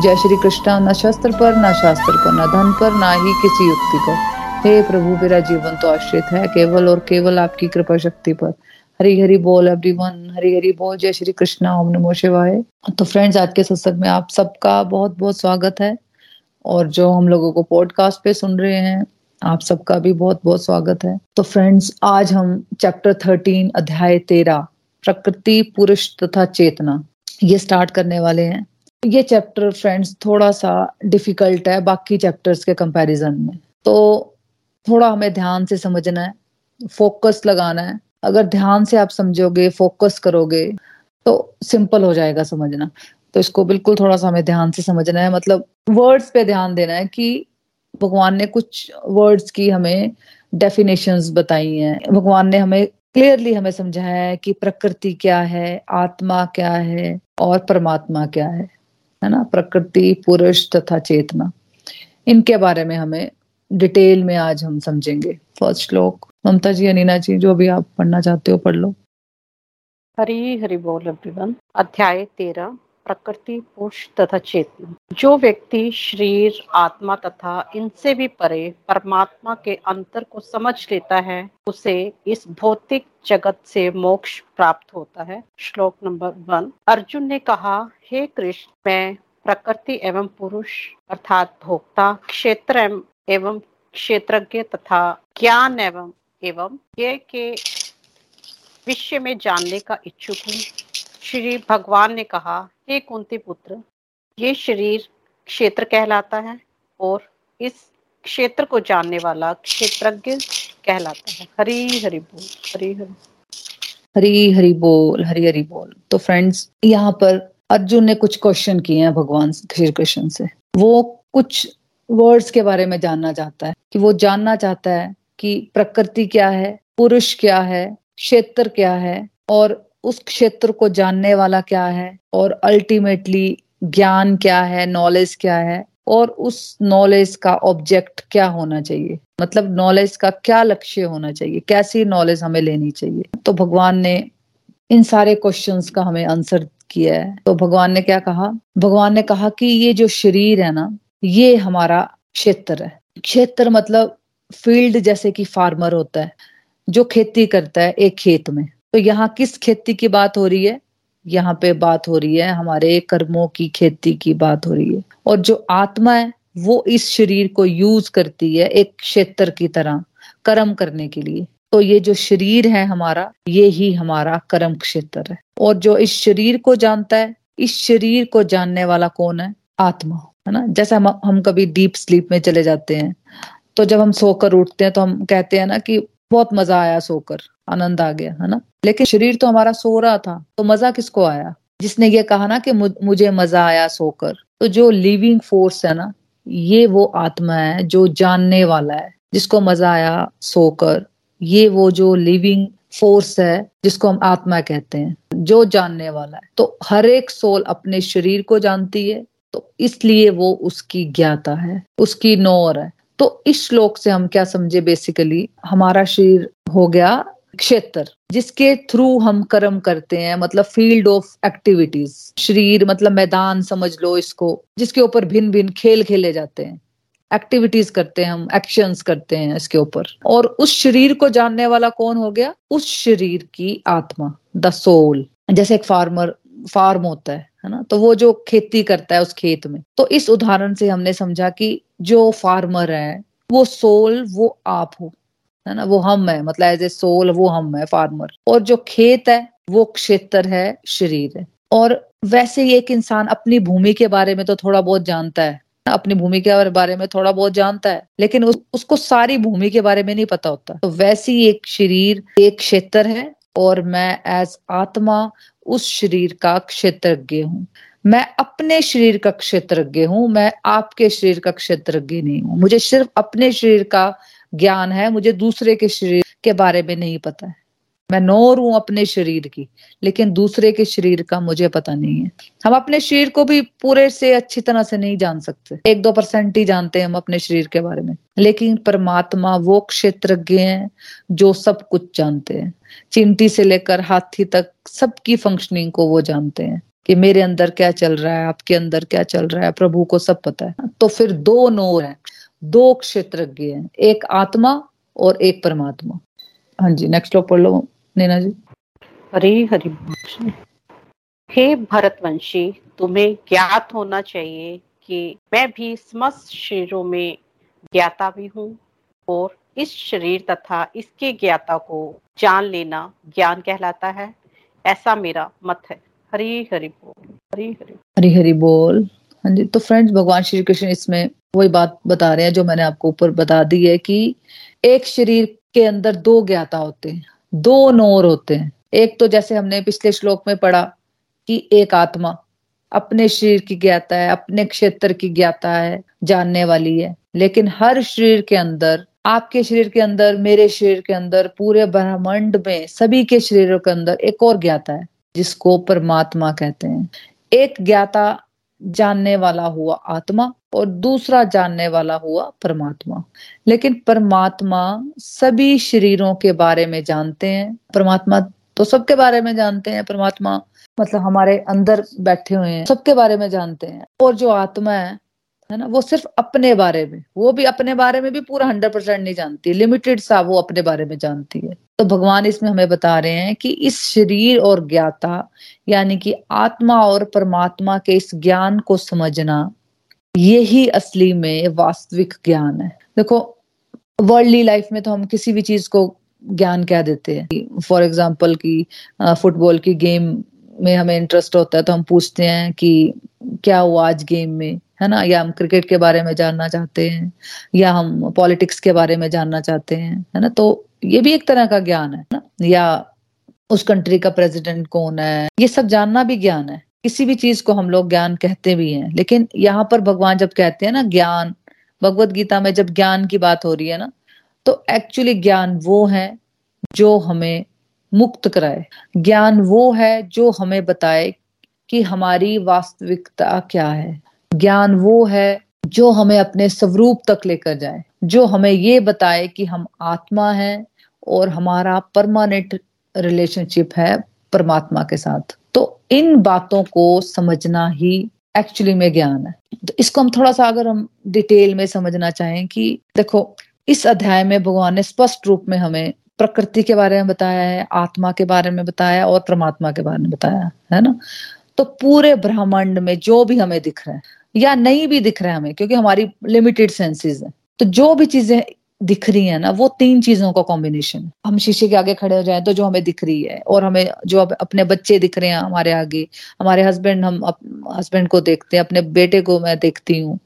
जय श्री कृष्ण, न शस्त्र पर, न शास्त्र पर, न धन पर, ना ही किसी युक्ति पर। हे प्रभु, मेरा जीवन तो आश्रित है, केवल और केवल आपकी कृपा शक्ति पर। हरी हरी बोल एवरीवन हरी हरी बोल, जय श्री कृष्ण, ओम नमो शिवाय। तो फ्रेंड्स आज के सत्संग में आप सबका बहुत बहुत स्वागत है, और जो हम लोगों को पॉडकास्ट पे सुन रहे हैं, आप सबका भी बहुत बहुत स्वागत है। तो फ्रेंड्स आज हम चैप्टर थर्टीन अध्याय तेरह, प्रकृति, पुरुष तथा चेतना, ये स्टार्ट करने वाले हैं। ये चैप्टर फ्रेंड्स थोड़ा सा डिफ़िकल्ट है बाकी चैप्टर्स के कंपैरिजन में। तो थोड़ा हमें ध्यान से समझना है फोकस लगाना है। अगर ध्यान से आप समझोगे फोकस करोगे तो सिंपल हो जाएगा समझना। तो इसको बिल्कुल थोड़ा सा हमें ध्यान से समझना है। मतलब वर्ड्स पे ध्यान देना है कि भगवान ने कुछ वर्ड्स की हमें डेफिनेशंस बताई हैं। भगवान ने हमें क्लियरली हमें समझाया है कि प्रकृति क्या है, आत्मा क्या है और परमात्मा क्या है। है ना? प्रकृति, पुरुष तथा चेतना। इनके बारे में हमें डिटेल में आज हम समझेंगे। फ़र्स्ट श्लोक, ममता जी, अनिना जी, जो भी आप पढ़ना चाहते हो पढ़ लो। हरी हरी बोल एवरीवन अध्याय तेरह। प्रकृति, पुरुष तथा चेतना। जो व्यक्ति शरीर, आत्मा तथा इनसे भी परे परमात्मा के अंतर को समझ लेता है, उसे इस भौतिक जगत से मोक्ष प्राप्त होता है। श्लोक नंबर वन। अर्जुन ने कहा, हे कृष्ण, मैं प्रकृति एवं पुरुष अर्थात भोक्ता, क्षेत्र एवं क्षेत्रज्ञ तथा ज्ञान एवं एवं ये के विषय में जानने का इच्छुक हूँ। श्री भगवान ने कहा, हे कुंती पुत्र, ये शरीर क्षेत्र कहलाता है और इस क्षेत्र को जानने वाला क्षेत्रज्ञ कहलाता है। हरी हरि बोल, हरी हरि हरी हरि बोल, हरी हरि बोल। तो फ्रेंड्स यहाँ पर अर्जुन ने कुछ क्वेश्चन किए हैं भगवान श्री कृष्ण से। वो कुछ वर्ड्स के बारे में जानना चाहता है कि वो जानना चाहता है कि प्रकृति क्या है, पुरुष क्या है, क्षेत्र क्या है और उस क्षेत्र को जानने वाला क्या है? और अल्टीमेटली ज्ञान क्या है? नॉलेज क्या है? और उस नॉलेज का ऑब्जेक्ट क्या होना चाहिए? मतलब नॉलेज का क्या लक्ष्य होना चाहिए? कैसी नॉलेज हमें लेनी चाहिए? तो भगवान ने इन सारे क्वेश्चंस का हमें आंसर किया है। तो भगवान ने क्या कहा? भगवान ने कहा कि ये जो शरीर है ना, ये हमारा क्षेत्र है। क्षेत्र मतलब फ़ील्ड जैसे कि फार्मर होता है, जो खेती करता है एक खेत में। तो यहाँ किस खेती की बात हो रही है? यहाँ पे बात हो रही है हमारे कर्मों की खेती की बात हो रही है। और जो आत्मा है, वो इस शरीर को यूज़ करती है एक क्षेत्र की तरह, कर्म करने के लिए। तो ये जो शरीर है हमारा, ये ही हमारा कर्म क्षेत्र है। और जो इस शरीर को जानता है, इस शरीर को जानने वाला कौन है? आत्मा, है ना? जैसे हम हम कभी डीप स्लीप में चले जाते हैं तो जब हम सोकर उठते हैं तो हम कहते हैं ना कि बहुत मज़ा आया सोकर, आनंद आ गया, है ना? लेकिन शरीर तो हमारा सो रहा था तो मज़ा किसको आया? जिसने ये कहा ना कि मुझे मज़ा आया सोकर तो जो लिविंग फोर्स है ना, ये वो आत्मा है जो जानने वाला है, जिसको मज़ा आया सोकर, ये वो जो लिविंग फोर्स है, जिसको हम आत्मा कहते हैं, जो जानने वाला है। तो हर एक सोल अपने शरीर को जानती है तो इसलिए वो उसकी ज्ञाता है, उसकी नौर है। तो इस श्लोक से हम क्या समझे? बेसिकली हमारा शरीर हो गया क्षेत्र, जिसके थ्रू हम कर्म करते हैं मतलब फ़ील्ड ऑफ़ एक्टिविटीज़ शरीर मतलब मैदान समझ लो इसको, जिसके ऊपर भिन्न भिन्न खेल खेले जाते हैं। एक्टिविटीज़ करते हैं हम एक्शंस करते हैं इसके ऊपर। और उस शरीर को जानने वाला कौन हो गया? उस शरीर की आत्मा द सोल जैसे एक फार्मर फार्म होता है है ना? तो वो जो खेती करता है उस खेत में। तो इस उदाहरण से हमने समझा कि जो फार्मर है वो सोल वो आप हो है ना? वो हम है मतलब एज ए सोल वो हम है फार्मर और जो खेत है वो क्षेत्र है शरीर है. और वैसे ही एक इंसान अपनी भूमि के बारे में तो थोड़ा बहुत जानता है अपनी भूमि के बारे में थोड़ा बहुत जानता है लेकिन उस, उसको सारी भूमि के बारे में नहीं पता होता. तो वैसे ही एक शरीर एक क्षेत्र है और मैं एज आत्मा उस शरीर का क्षेत्रज्ञ हूँ. मैं अपने शरीर का क्षेत्रज्ञ हूँ, मैं आपके शरीर का क्षेत्रज्ञ नहीं हूँ। मुझे सिर्फ़ अपने शरीर का ज्ञान है, मुझे दूसरे के शरीर के बारे में नहीं पता है। मैं नोर हूँ अपने शरीर की, लेकिन दूसरे के शरीर का मुझे पता नहीं है। हम अपने शरीर को भी पूरे से अच्छी तरह से नहीं जान सकते। एक दो परसेंट ही जानते हैं हम अपने शरीर के बारे में। लेकिन परमात्मा वो क्षेत्रज्ञ हैं जो सब कुछ जानते हैं। चिंटी से लेकर हाथी तक सबकी फंक्शनिंग को वो जानते हैं। कि मेरे अंदर क्या चल रहा है, आपके अंदर क्या चल रहा है, प्रभु को सब पता है। तो फिर दो नोर है, दो क्षेत्रज्ञ हैं, एक आत्मा और एक परमात्मा। हाँ जी नेक्स्ट पढ़ लो, नैना जी। हरी हरि हे भरतवंशी, तुम्हें ज्ञात होना चाहिए कि मैं भी समस्त शरीरों में ज्ञाता भी हूँ और इस शरीर तथा इसके ज्ञाता को जान लेना ज्ञान कहलाता है, ऐसा मेरा मत है। हरी, हरि बोल, हरी, हरि हरी, हरि बोल। हाँ जी तो फ्रेंड्स भगवान श्री कृष्ण इसमें वही बात बता रहे हैं जो मैंने आपको ऊपर बता दी है कि एक शरीर के अंदर दो ज्ञाता होते हैं, दो नोर होते हैं। एक तो जैसे हमने पिछले श्लोक में पढ़ा कि एक आत्मा अपने शरीर की ज्ञाता है, अपने क्षेत्र की ज्ञाता है, जानने वाली है। लेकिन हर शरीर के अंदर, आपके शरीर के अंदर, मेरे शरीर के अंदर, पूरे ब्रह्मांड में सभी के शरीरों के अंदर एक और ज्ञाता है। जिसको परमात्मा कहते हैं। एक ज्ञाता जानने वाला हुआ आत्मा और दूसरा जानने वाला हुआ परमात्मा। लेकिन परमात्मा सभी शरीरों के बारे में जानते हैं। परमात्मा तो सबके बारे में जानते हैं। परमात्मा मतलब हमारे अंदर बैठे हुए हैं, सबके बारे में जानते हैं। और जो आत्मा है है ना? वो सिर्फ़ अपने बारे में, वो भी अपने बारे में भी पूरा हंड्रेड परसेंट नहीं जानती लिमिटेड सा वो अपने बारे में जानती है। तो भगवान इसमें हमें बता रहे हैं कि इस शरीर और ज्ञाता, यानी कि आत्मा और परमात्मा के इस ज्ञान को समझना यही असली में वास्तविक ज्ञान है। देखो वर्ल्डली लाइफ में तो हम किसी भी चीज़ को ज्ञान कह देते हैं? फॉर एग्ज़ाम्पल की फुटबॉल की गेम में हमें इंटरेस्ट होता है तो हम पूछते हैं कि क्या हुआ आज गेम में? है ना? या हम क्रिकेट के बारे में जानना चाहते हैं, या हम पॉलिटिक्स के बारे में जानना चाहते हैं, है ना? तो ये भी एक तरह का ज्ञान है ना? या उस कंट्री का प्रेसिडेंट कौन है? ये सब जानना भी ज्ञान है। किसी भी चीज़ को हम लोग ज्ञान कहते भी हैं, लेकिन यहाँ पर भगवान जब कहते हैं ना ज्ञान, भगवत गीता में जब ज्ञान की बात हो रही है ना तो एक्चुअली ज्ञान वो है जो हमें मुक्त कराए। ज्ञान वो है जो हमें बताए कि हमारी वास्तविकता क्या है। ज्ञान वो है जो हमें अपने स्वरूप तक लेकर जाए, जो हमें ये बताए कि हम आत्मा है और हमारा परमानेंट रिलेशनशिप है परमात्मा के साथ। तो इन बातों को समझना ही एक्चुअली में ज्ञान है। तो इसको हम थोड़ा सा अगर हम डिटेल में समझना चाहें कि देखो, इस अध्याय में भगवान ने स्पष्ट रूप में हमें प्रकृति के बारे में बताया है, आत्मा के बारे में बताया और परमात्मा के बारे में बताया है ना? तो पूरे ब्रह्मांड में जो भी हमें दिख रहा है या नहीं भी दिख रहा है हमें, क्योंकि हमारी लिमिटेड सेंसेस है। तो जो भी चीज़ें दिख रही है ना, वो तीन चीज़ों का कॉम्बिनेशन हम शीशे के आगे खड़े हो जाए तो जो हमें दिख रही है, और हमें जो अपने बच्चे दिख रहे हैं हमारे आगे, हमारे हस्बैंड हम हस्बैंड को देखते हैं, अपने बेटे को मैं देखती हूँ,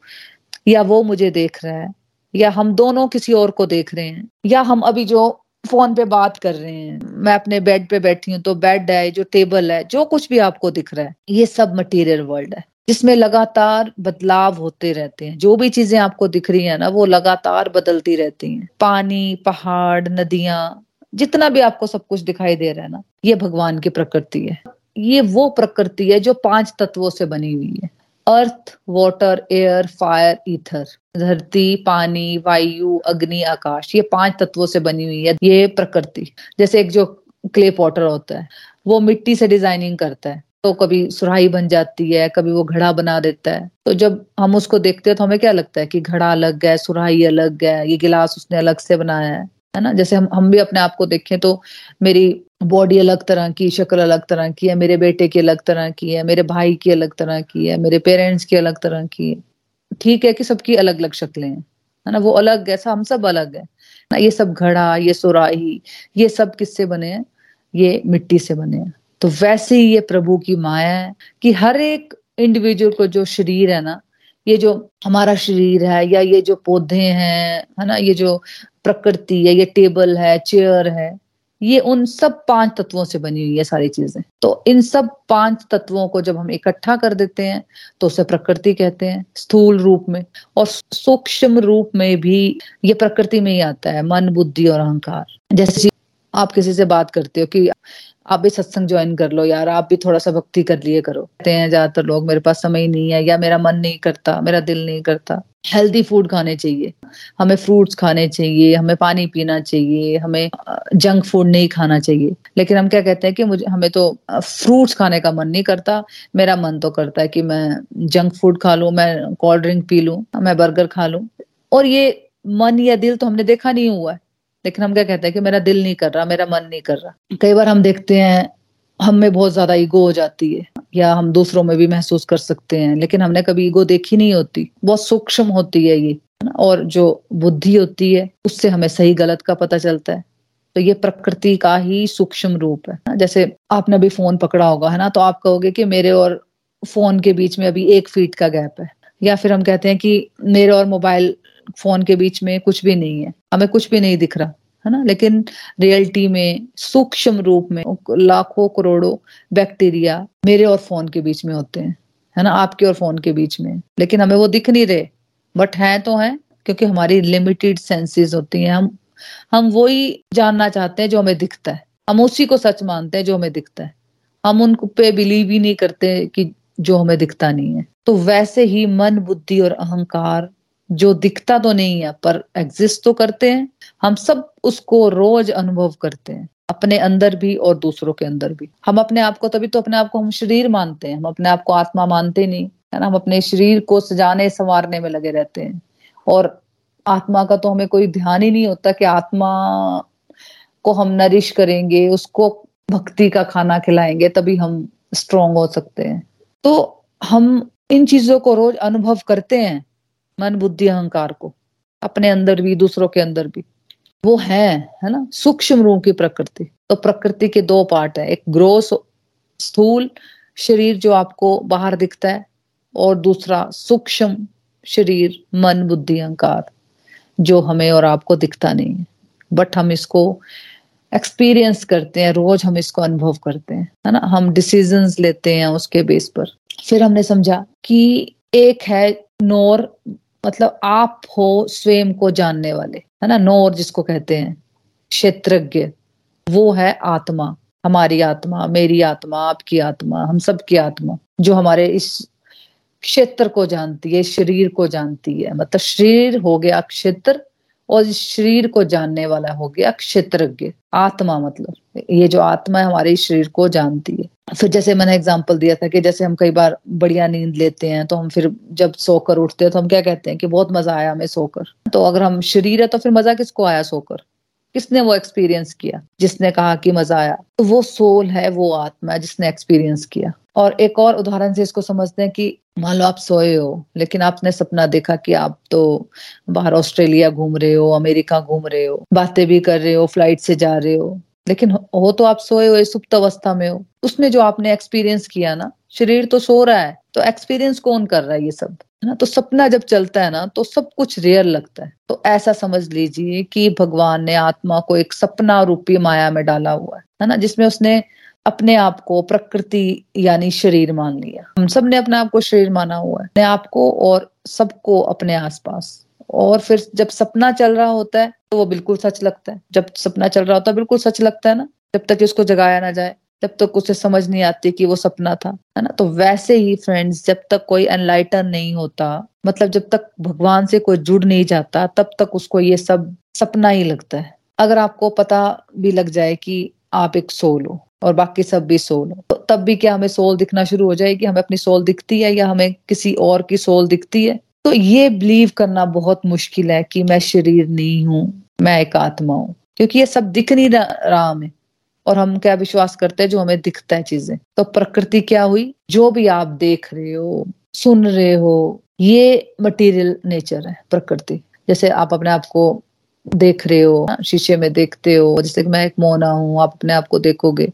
या वो मुझे देख रहा है, या हम दोनों किसी और को देख रहे हैं, या हम अभी जो फ़ोन पे बात कर रहे हैं, मैं अपने बेड पे बैठी हूँ तो बेड है, जो टेबल है, जो कुछ भी आपको दिख रहा है, ये सब मटेरियल वर्ल्ड है। जिसमें लगातार बदलाव होते रहते हैं। जो भी चीज़ें आपको दिख रही है ना, वो लगातार बदलती रहती हैं। पानी, पहाड़, नदियाँ, जितना भी आपको सब कुछ दिखाई दे रहा है ना, ये भगवान की प्रकृति है। ये वो प्रकृति है जो पाँच तत्वों से बनी हुई है। Earth water air fire ether धरती, पानी, वायु, अग्नि, आकाश, ये पाँच तत्वों से बनी हुई है। ये प्रकृति। जैसे एक जो क्ले पॉटर होता है, वो मिट्टी से डिज़ाइनिंग करता है। तो कभी सुराही बन जाती है, कभी वो घड़ा बना देता है। तो जब हम उसको देखते हैं तो हमें क्या लगता है कि घड़ा अलग है, सुराही अलग है, ये गिलास उसने अलग से बनाया है है ना? जैसे हम हम भी अपने आप को देखें तो मेरी बॉडी अलग तरह की, शक्ल अलग तरह की है, मेरे बेटे की अलग तरह की है, मेरे भाई की अलग तरह की है, मेरे पेरेंट्स की अलग तरह की है। ठीक है कि सबकी अलग अलग शक्लें हैं, है ना? वो अलग है, हम सब अलग है। ना, ये सब घड़ा, ये सुराही, ये सब किससे बने हैं? ये मिट्टी से बने हैं। तो वैसे ही ये प्रभु की माया है कि हर एक इंडिविजुअल को जो शरीर है ना, ये जो हमारा शरीर है या ये जो पौधे हैं, है ना, ये जो प्रकृति है, ये टेबल है, चेयर है, ये उन सब पाँच तत्वों से बनी हुई है सारी चीज़ें। तो इन सब पाँच तत्वों को जब हम इकट्ठा कर देते हैं तो उसे प्रकृति कहते हैं, स्थूल रूप में। और सूक्ष्म रूप में भी ये प्रकृति में ही आता है, मन, बुद्धि और अहंकार। जैसे आप किसी से बात करते हो कि आप भी सत्संग ज्वाइन कर लो यार, आप भी थोड़ा सा भक्ति कर लिए करो। कहते हैं ज़्यादातर लोग, मेरे पास समय ही नहीं है या मेरा मन नहीं करता, मेरा दिल नहीं करता। हेल्दी फ़ूड खाने चाहिए। हमें फ्रूट्स खाने चाहिए, हमें पानी पीना चाहिए, हमें जंक फ़ूड नहीं खाना चाहिए। लेकिन हम क्या कहते हैं कि मुझे, हमें तो फ्रूट्स खाने का मन नहीं करता, मेरा मन तो करता है कि मैं जंक फ़ूड खा लूँ, मैं कोल्ड ड्रिंक पी लूँ, मैं बर्गर खा लूँ। और ये मन या दिल तो हमने देखा नहीं हुआ है। लेकिन हम क्या कहते हैं कि मेरा दिल नहीं कर रहा, मेरा मन नहीं कर रहा। कई बार हम देखते हैं, हम में बहुत ज़्यादा ईगो हो जाती है, या हम दूसरों में भी महसूस कर सकते हैं, लेकिन हमने कभी ईगो देखी नहीं होती। बहुत सूक्ष्म होती है ये और जो बुद्धि होती है, उससे हमें सही गलत का पता चलता है। तो ये प्रकृति का ही सूक्ष्म रूप है जैसे आपने अभी फ़ोन पकड़ा होगा, है ना? तो आप कहोगे कि मेरे और फ़ोन के बीच में अभी एक फीट का गैप है। या फिर हम कहते हैं कि मेरे और मोबाइल फ़ोन के बीच में कुछ भी नहीं है। हमें कुछ भी नहीं दिख रहा, है ना? लेकिन रियलिटी में, सूक्ष्म रूप में, लाखों करोड़ों बैक्टीरिया मेरे और फ़ोन के बीच में होते हैं, है ना? आपके और फ़ोन के बीच में। लेकिन हमें वो दिख नहीं रहे। बट हैं तो हैं, क्योंकि हमारी लिमिटेड सेंसेस होती हैं। हम हम वही जानना चाहते हैं जो हमें दिखता है। हम उसी को सच मानते हैं जो हमें दिखता है। हम उन पे बिलीव ही नहीं करते कि जो हमें दिखता नहीं है। तो वैसे ही मन, बुद्धि और अहंकार जो दिखता तो नहीं है, पर एग्जिस्ट तो करते हैं। हम सब उसको रोज अनुभव करते हैं, अपने अंदर भी और दूसरों के अंदर भी। हम अपने आप को, तभी तो अपने आप को हम शरीर मानते हैं। हम अपने आप को आत्मा मानते नहीं, है ना? हम अपने शरीर को सजाने, संवारने में लगे रहते हैं। और आत्मा का तो हमें कोई ध्यान ही नहीं होता कि आत्मा को हम नरिश करेंगे, उसको भक्ति का खाना खिलाएँगे, तभी हम स्ट्रोंग हो सकते हैं। तो हम इन चीज़ों को रोज अनुभव करते हैं। मन, बुद्धि, अहंकार को, अपने अंदर भी, दूसरों के अंदर भी। वो है है ना? सूक्ष्म रूप की प्रकृति। तो प्रकृति के दो पार्ट है। एक ग्रोस स्थूल शरीर जो आपको बाहर दिखता है और दूसरा सूक्ष्म शरीर, मन, बुद्धि, अहंकार, जो हमें और आपको दिखता नहीं है। बट हम इसको एक्सपीरियंस करते हैं, रोज हम इसको अनुभव करते हैं, है ना? हम डिसीजंस लेते हैं उसके बेस पर। फिर हमने समझा कि एक है नोर मतलब आप हो स्वयं को जानने वाले, है ना? नोर जिसको कहते हैं, क्षेत्रज्ञ, वो है आत्मा, हमारी आत्मा, मेरी आत्मा, आपकी आत्मा, हम सबकी आत्मा, जो हमारे इस क्षेत्र को जानती है, शरीर को जानती है। मतलब शरीर हो गया क्षेत्र और इस शरीर को जानने वाला हो गया क्षेत्रज्ञ, आत्मा मतलब। ये जो आत्मा है, हमारे शरीर को जानती है। फिर जैसे मैंने एग्ज़ाम्पल दिया था कि जैसे हम कई बार बढ़िया नींद लेते हैं तो हम फिर जब सोकर उठते हैं तो हम क्या कहते हैं कि बहुत मज़ा आया हमें सोकर। तो अगर हम शरीर है तो फिर मज़ा किसको आया सोकर? किसने वो एक्सपीरियंस किया? जिसने कहा कि मज़ा आया। तो वो सोल है, वो आत्मा है जिसने एक्सपीरियंस किया। और एक और उदाहरण से इसको समझते हैं कि मान लो आप सोए हो, लेकिन आपने सपना देखा कि आप तो बाहर ऑस्ट्रेलिया घूम रहे हो, अमेरिका घूम रहे हो, बातें भी कर रहे हो फ़्लाइट से जा रहे हो। लेकिन हो तो आप सोए हुए, सुप्त अवस्था में हो। उसमें जो आपने एक्सपीरियंस किया ना, शरीर तो सो रहा है तो एक्सपीरियंस कौन कर रहा है ये सब? है ना तो सपना जब चलता है ना तो सब कुछ रियल लगता है। तो ऐसा समझ लीजिए कि भगवान ने आत्मा को एक सपना रूपी माया में डाला हुआ है। ना, जिसमें उसने अपने आप को प्रकृति यानी शरीर मान लिया। हम सबने अपने आप को शरीर माना हुआ है। अपने और सबको अपने आसपास। और फिर जब सपना चल रहा होता है तो वो बिल्कुल सच लगता है। जब सपना चल रहा होता है, बिल्कुल सच लगता है ना, जब तक उसको जगाया ना जाए जब तक उसे समझ नहीं आती कि वो सपना था, है ना? तो वैसे ही फ्रेंड्स जब तक कोई एनलाइटन नहीं होता मतलब जब तक भगवान से कोई जुड़ नहीं जाता, तब तक उसको ये सब सपना ही लगता है। अगर आपको पता भी लग जाए कि आप एक सोल हो, और बाकी सब भी सोल हो तो तब भी क्या हमें सोल दिखना शुरू हो जाएगी? हमें अपनी सोल दिखती है या हमें किसी और की सोल दिखती है? तो ये बिलीव करना बहुत मुश्किल है कि मैं शरीर नहीं हूँ, मैं एक आत्मा हूँ, क्योंकि ये सब दिख नहीं रहा हमें। और हम क्या विश्वास करते हैं जो हमें दिखता है चीज़ें। तो प्रकृति क्या हुई? जो भी आप देख रहे हो, सुन रहे हो, ये मटेरियल नेचर है, प्रकृति। जैसे आप अपने आप को देख रहे हो, शीशे में देखते हो, जैसे कि मैं एक मोना हूँ, आप अपने आप को देखोगे।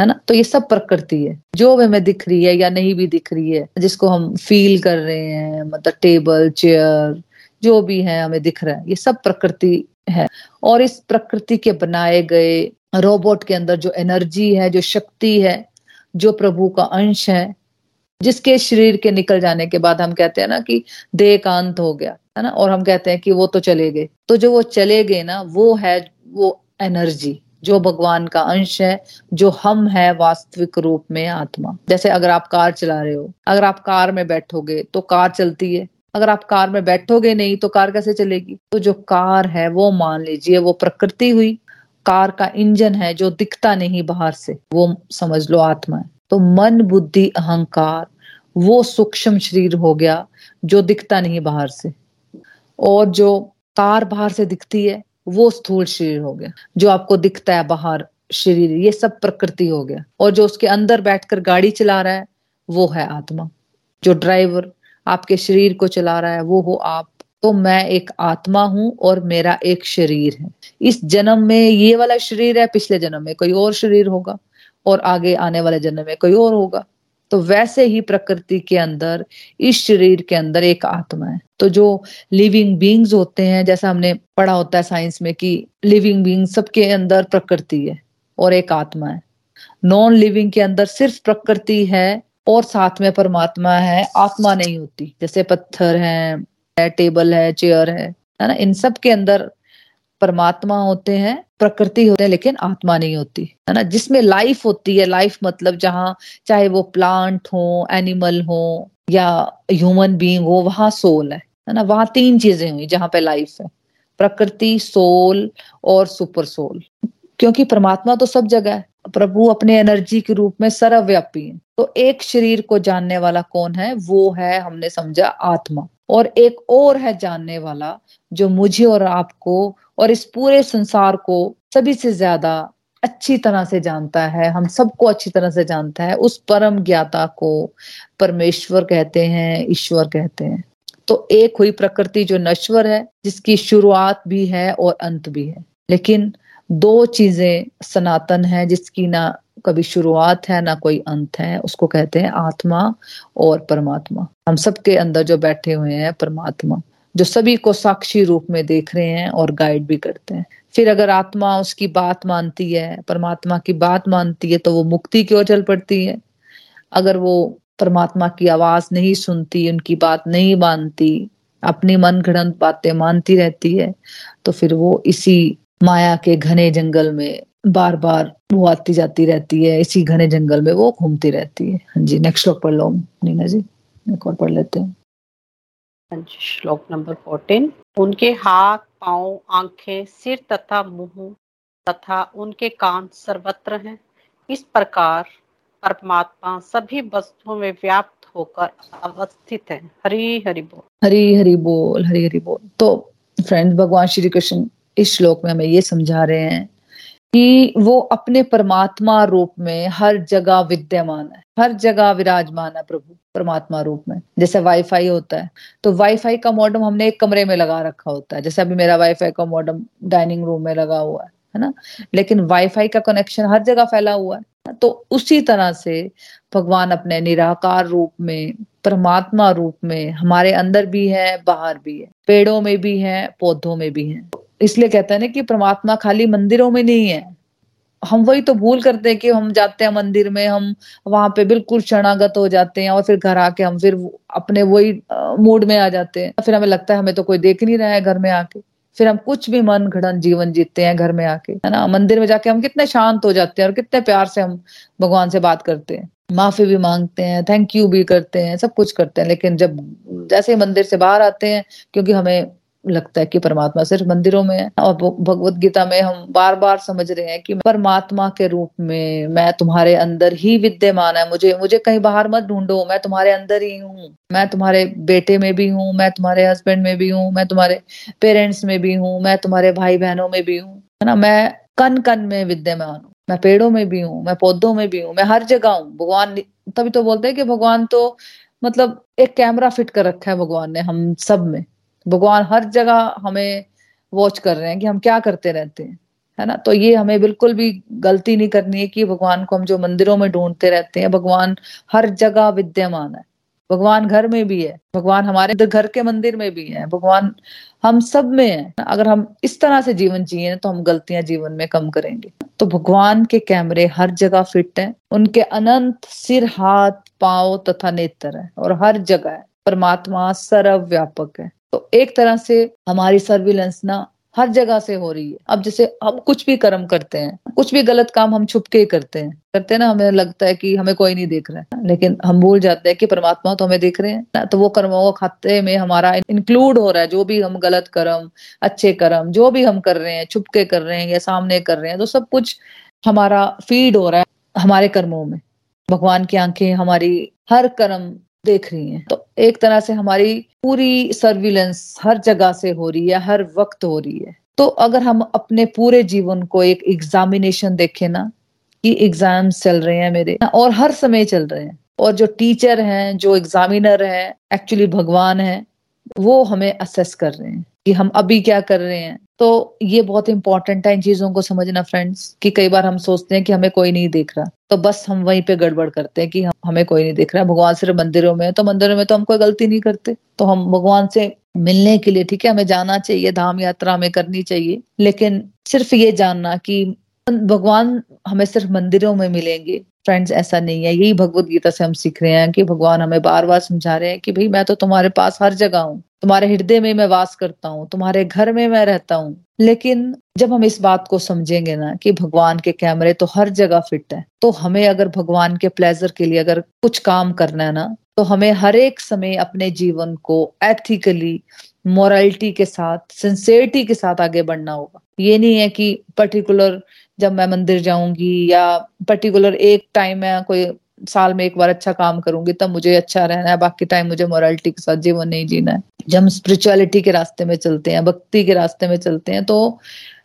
है ना? तो ये सब प्रकृति है। जो भी हमें दिख रही है या नहीं भी दिख रही है, जिसको हम फील कर रहे हैं मतलब टेबल चेयर जो भी है हमें दिख रहा है, ये सब प्रकृति है। और इस प्रकृति के बनाए गए रोबोट के अंदर जो एनर्जी है, जो शक्ति है, जो प्रभु का अंश है, जिसके शरीर के निकल जाने के बाद हम कहते हैं ना कि देह हो गया, है ना? और हम कहते हैं कि वो तो चले गए। तो जो वो चले गए ना, वो है, वो एनर्जी जो भगवान का अंश है, जो हम है वास्तविक रूप में आत्मा। जैसे अगर आप कार चला रहे हो, अगर आप कार में बैठोगे तो कार चलती है। अगर आप कार में बैठोगे नहीं तो कार कैसे चलेगी? तो जो कार है, वो मान लीजिए, वो प्रकृति हुई। कार का इंजन है, जो दिखता नहीं बाहर से, वो समझ लो आत्मा है। तो मन, बुद्धि, अहंकार, वो सूक्ष्म शरीर हो गया, जो दिखता नहीं बाहर से। और जो कार बाहर से दिखती है वो स्थूल शरीर हो गया, जो आपको दिखता है बाहर, शरीर, ये सब प्रकृति हो गया। और जो उसके अंदर बैठकर गाड़ी चला रहा है, वो है आत्मा। जो ड्राइवर आपके शरीर को चला रहा है, वो हो आप। तो मैं एक आत्मा हूँ और मेरा एक शरीर है। इस जन्म में ये वाला शरीर है, पिछले जन्म में कोई और शरीर होगा और आगे आने वाले जन्म में कोई और होगा। तो वैसे ही प्रकृति के अंदर, इस शरीर के अंदर एक आत्मा है। तो जो लिविंग बींग्स होते हैं, जैसा हमने पढ़ा होता है साइंस में कि लिविंग बींग सबके अंदर प्रकृति है और एक आत्मा है। नॉन लिविंग के अंदर सिर्फ़ प्रकृति है और साथ में परमात्मा है, आत्मा नहीं होती। जैसे पत्थर है टेबल है चेयर है है ना? इन सब के अंदर परमात्मा होते हैं, प्रकृति होते हैं, लेकिन आत्मा नहीं होती, है ना? जिसमें लाइफ होती है लाइफ मतलब जहाँ चाहे वो प्लांट हो एनिमल हो, या ह्यूमन बीइंग हो, वहाँ सोल है है ना? वहाँ तीन चीज़ें हुई जहाँ पे लाइफ है, प्रकृति सोल और सुपर सोल क्योंकि परमात्मा तो सब जगह है, प्रभु अपने एनर्जी के रूप में सर्वव्यापी है। तो एक शरीर को जानने वाला कौन है? वो है, हमने समझा, आत्मा। और एक और है जानने वाला, जो मुझे और आपको और इस पूरे संसार को सभी से ज़्यादा अच्छी तरह से जानता है, हम सबको अच्छी तरह से जानता है, उस परम ज्ञाता को परमेश्वर कहते हैं, ईश्वर कहते हैं। तो एक हुई प्रकृति जो नश्वर है, जिसकी शुरुआत भी है और अंत भी है। लेकिन दो चीज़ें सनातन है, जिसकी ना कभी शुरुआत है, ना कोई अंत है, उसको कहते हैं आत्मा और परमात्मा। हम सबके अंदर जो बैठे हुए हैं, परमात्मा। जो सभी को साक्षी रूप में देख रहे हैं और गाइड भी करते हैं। फिर अगर आत्मा उसकी बात मानती है, परमात्मा की बात मानती है तो वो मुक्ति की ओर चल पड़ती है। अगर वो परमात्मा की आवाज़ नहीं सुनती, उनकी बात नहीं मानती, अपनी मन घड़ंत बातें मानती रहती है तो फिर वो इसी माया के घने जंगल में बार बार वो आती जाती रहती है, इसी घने जंगल में वो घूमती रहती है। हाँ जी नेक्स्ट श्लोक पढ़ लो, नीना जी, एक और पढ़ लेते हाँ। श्लोक नंबर फोर्टीन उनके हाथ, पाँव, आँखें, सिर तथा मुँह तथा उनके कान सर्वत्र हैं। इस प्रकार परमात्मा सभी वस्तुओं में व्याप्त होकर अवस्थित है। हरी, हरि बोल। हरी, हरि बोल, हरी, हरि बोल। तो फ्रेंड्स भगवान श्री कृष्ण इस श्लोक में हमें ये समझा रहे हैं कि वो अपने परमात्मा रूप में हर जगह विद्यमान है, हर जगह विराजमान है प्रभु, परमात्मा रूप में। जैसे वाईफाई होता है तो वाईफाई का मॉडम हमने एक कमरे में लगा रखा होता है। जैसे अभी मेरा वाईफाई का मॉडम डाइनिंग रूम में लगा हुआ है है ना? लेकिन वाईफाई का कनेक्शन हर जगह फैला हुआ है। तो उसी तरह से भगवान अपने निराकार रूप में, परमात्मा रूप में हमारे अंदर भी है, बाहर भी है, पेड़ों में भी है, पौधों में भी है। इसलिए कहते हैं ना कि परमात्मा खाली मंदिरों में नहीं है। हम वही तो भूल करते हैं कि हम जाते हैं मंदिर में, हम वहाँ पे बिल्कुल शरणागत हो जाते हैं और फिर घर आके हम फिर अपने वही मूड में आ जाते हैं। फिर हमें लगता है हमें तो कोई देख नहीं रहा है घर में आके। फिर हम कुछ भी मन घड़न जीवन जीते हैं घर में आके, है ना? मंदिर में जाके हम कितने शांत हो जाते हैं और कितने प्यार से हम भगवान से बात करते हैं। माफ़ी भी मांगते हैं थैंक यू भी करते हैं, सब कुछ करते हैं। लेकिन जब जैसे मंदिर से बाहर आते हैं, क्योंकि हमें लगता है कि परमात्मा सिर्फ़ मंदिरों में है और भगवत गीता में हम बार बार समझ रहे हैं कि परमात्मा के रूप में मैं तुम्हारे अंदर ही विद्यमान है। मुझे मुझे कहीं बाहर मत ढूंढो। मैं तुम्हारे अंदर ही हूँ। मैं तुम्हारे बेटे में भी हूँ। मैं तुम्हारे हस्बैंड में भी हूँ। मैं तुम्हारे पेरेंट्स में भी हूँ। मैं तुम्हारे भाई बहनों में भी हूँ। है ना? मैं कन कन में विद्यमान हूँ। मैं पेड़ों में भी हूँ। मैं पौधों में भी हूँ। मैं हर जगह हूँ। भगवान तभी तो बोलते हैं कि भगवान तो मतलब एक कैमरा फिट कर रखा है भगवान ने हम सब में। भगवान हर जगह हमें वॉच कर रहे हैं कि हम क्या करते रहते हैं, है ना? तो ये हमें बिल्कुल भी गलती नहीं करनी है कि भगवान को हम जो मंदिरों में ढूंढते रहते हैं, भगवान हर जगह विद्यमान है। भगवान घर में भी है, भगवान हमारे घर के मंदिर में भी है, भगवान हम सब में है। अगर हम इस तरह से जीवन जिए तो हम गलतियाँ जीवन में कम करेंगे। तो भगवान के कैमरे हर जगह फिट हैं, उनके अनंत सिर, हाथ, पाँव तथा नेत्र है, और हर जगह है। परमात्मा सर्वव्यापक है। तो एक तरह से हमारी सर्विलेंस ना हर जगह से हो रही है। अब जैसे हम कुछ भी कर्म करते हैं, कुछ भी गलत काम हम छुप के करते हैं। करते हैं ना, हमें लगता है कि हमें कोई नहीं देख रहा है। लेकिन हम भूल जाते हैं कि परमात्मा तो हमें देख रहे हैं तो वो कर्मों को खाते में हमारा इंक्लूड हो रहा है। जो भी हम गलत कर्म, अच्छे कर्म, जो भी हम कर रहे हैं, छुप के कर रहे हैं या सामने कर रहे हैं तो सब कुछ हमारा फ़ीड हो रहा है हमारे कर्मों में। भगवान की आँखें, हमारी हर कर्म देख रही हैं। तो एक तरह से हमारी पूरी सर्विलेंस हर जगह से हो रही है, हर वक्त हो रही है। तो अगर हम अपने पूरे जीवन को एक एग्जामिनेशन देखें ना, कि एग्ज़ाम चल रहे हैं मेरे, और हर समय चल रहे हैं, और जो टीचर हैं, जो एग्जामिनर हैं एक्चुअली भगवान है वो हमें असेस कर रहे हैं कि हम अभी क्या कर रहे हैं। तो ये बहुत इंपॉर्टेंट है इन चीज़ों को समझना फ्रेंड्स कि कई बार हम सोचते हैं कि हमें कोई नहीं देख रहा। तो बस हम वहीं पे गड़बड़ करते हैं कि हम, हमें कोई नहीं देख रहा। भगवान सिर्फ़ मंदिरों में तो मंदिरों में तो हम कोई गलती नहीं करते। तो हम भगवान से मिलने के लिए, ठीक है, हमें जाना चाहिए, धाम यात्रा हमें करनी चाहिए। लेकिन सिर्फ़ ये जानना कि भगवान हमें सिर्फ़ मंदिरों में मिलेंगे फ्रेंड्स ऐसा नहीं है। यही भगवत गीता से हम सीख रहे हैं कि भगवान हमें बार बार समझा रहे हैं कि भाई मैं तो तुम्हारे पास हर जगह हूँ। तुम्हारे हृदय में मैं वास करता हूँ। तुम्हारे घर में मैं रहता हूँ। लेकिन जब हम इस बात को समझेंगे ना कि भगवान के कैमरे तो हर जगह फिट है तो हमें अगर भगवान के प्लेजर के लिए अगर कुछ काम करना है ना तो हमें हर एक समय अपने जीवन को एथिकली मोरालिटी के साथ सिंसियरिटी के साथ आगे बढ़ना होगा। ये नहीं है कि पर्टिकुलर जब मैं मंदिर जाऊँगी या पर्टिकुलर एक टाइम में कोई साल में एक बार अच्छा काम करूँगी, तब मुझे अच्छा रहना है। बाकी टाइम मुझे मोरालिटी के साथ जीवन नहीं जीना है। जब हम स्पिरिचुअलिटी के रास्ते में चलते हैं, भक्ति के रास्ते में चलते हैं तो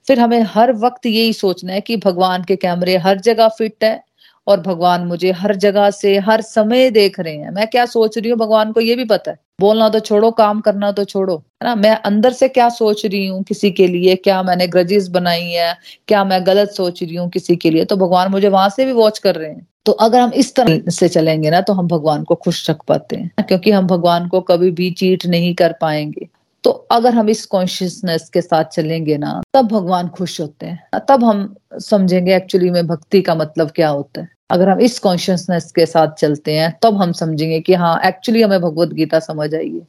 फिर हमें हर वक्त यही सोचना है कि भगवान के कैमरे हर जगह फिट है। और भगवान मुझे हर जगह से, हर समय देख रहे हैं। मैं क्या सोच रही हूँ, भगवान को ये भी पता है। बोलना तो छोड़ो, काम करना तो छोड़ो। है ना? मैं अंदर से क्या सोच रही हूँ किसी के लिए? क्या मैंने ग्रजेस बनाई है? क्या मैं गलत सोच रही हूँ किसी के लिए? तो भगवान मुझे वहाँ से भी वॉच कर रहे हैं। तो अगर हम इस तरह से चलेंगे ना तो हम भगवान को खुश रख पाते हैं क्योंकि हम भगवान को कभी भी चीट नहीं कर पाएँगे। तो अगर हम इस कॉन्शियसनेस के साथ चलेंगे ना, तब भगवान खुश होते हैं। तब हम समझेंगे एक्चुअली में भक्ति का मतलब क्या होता है। अगर हम इस कॉन्शियसनेस के साथ चलते हैं, तब हम समझेंगे कि हाँ एक्चुअली हमें भगवत गीता समझ आइए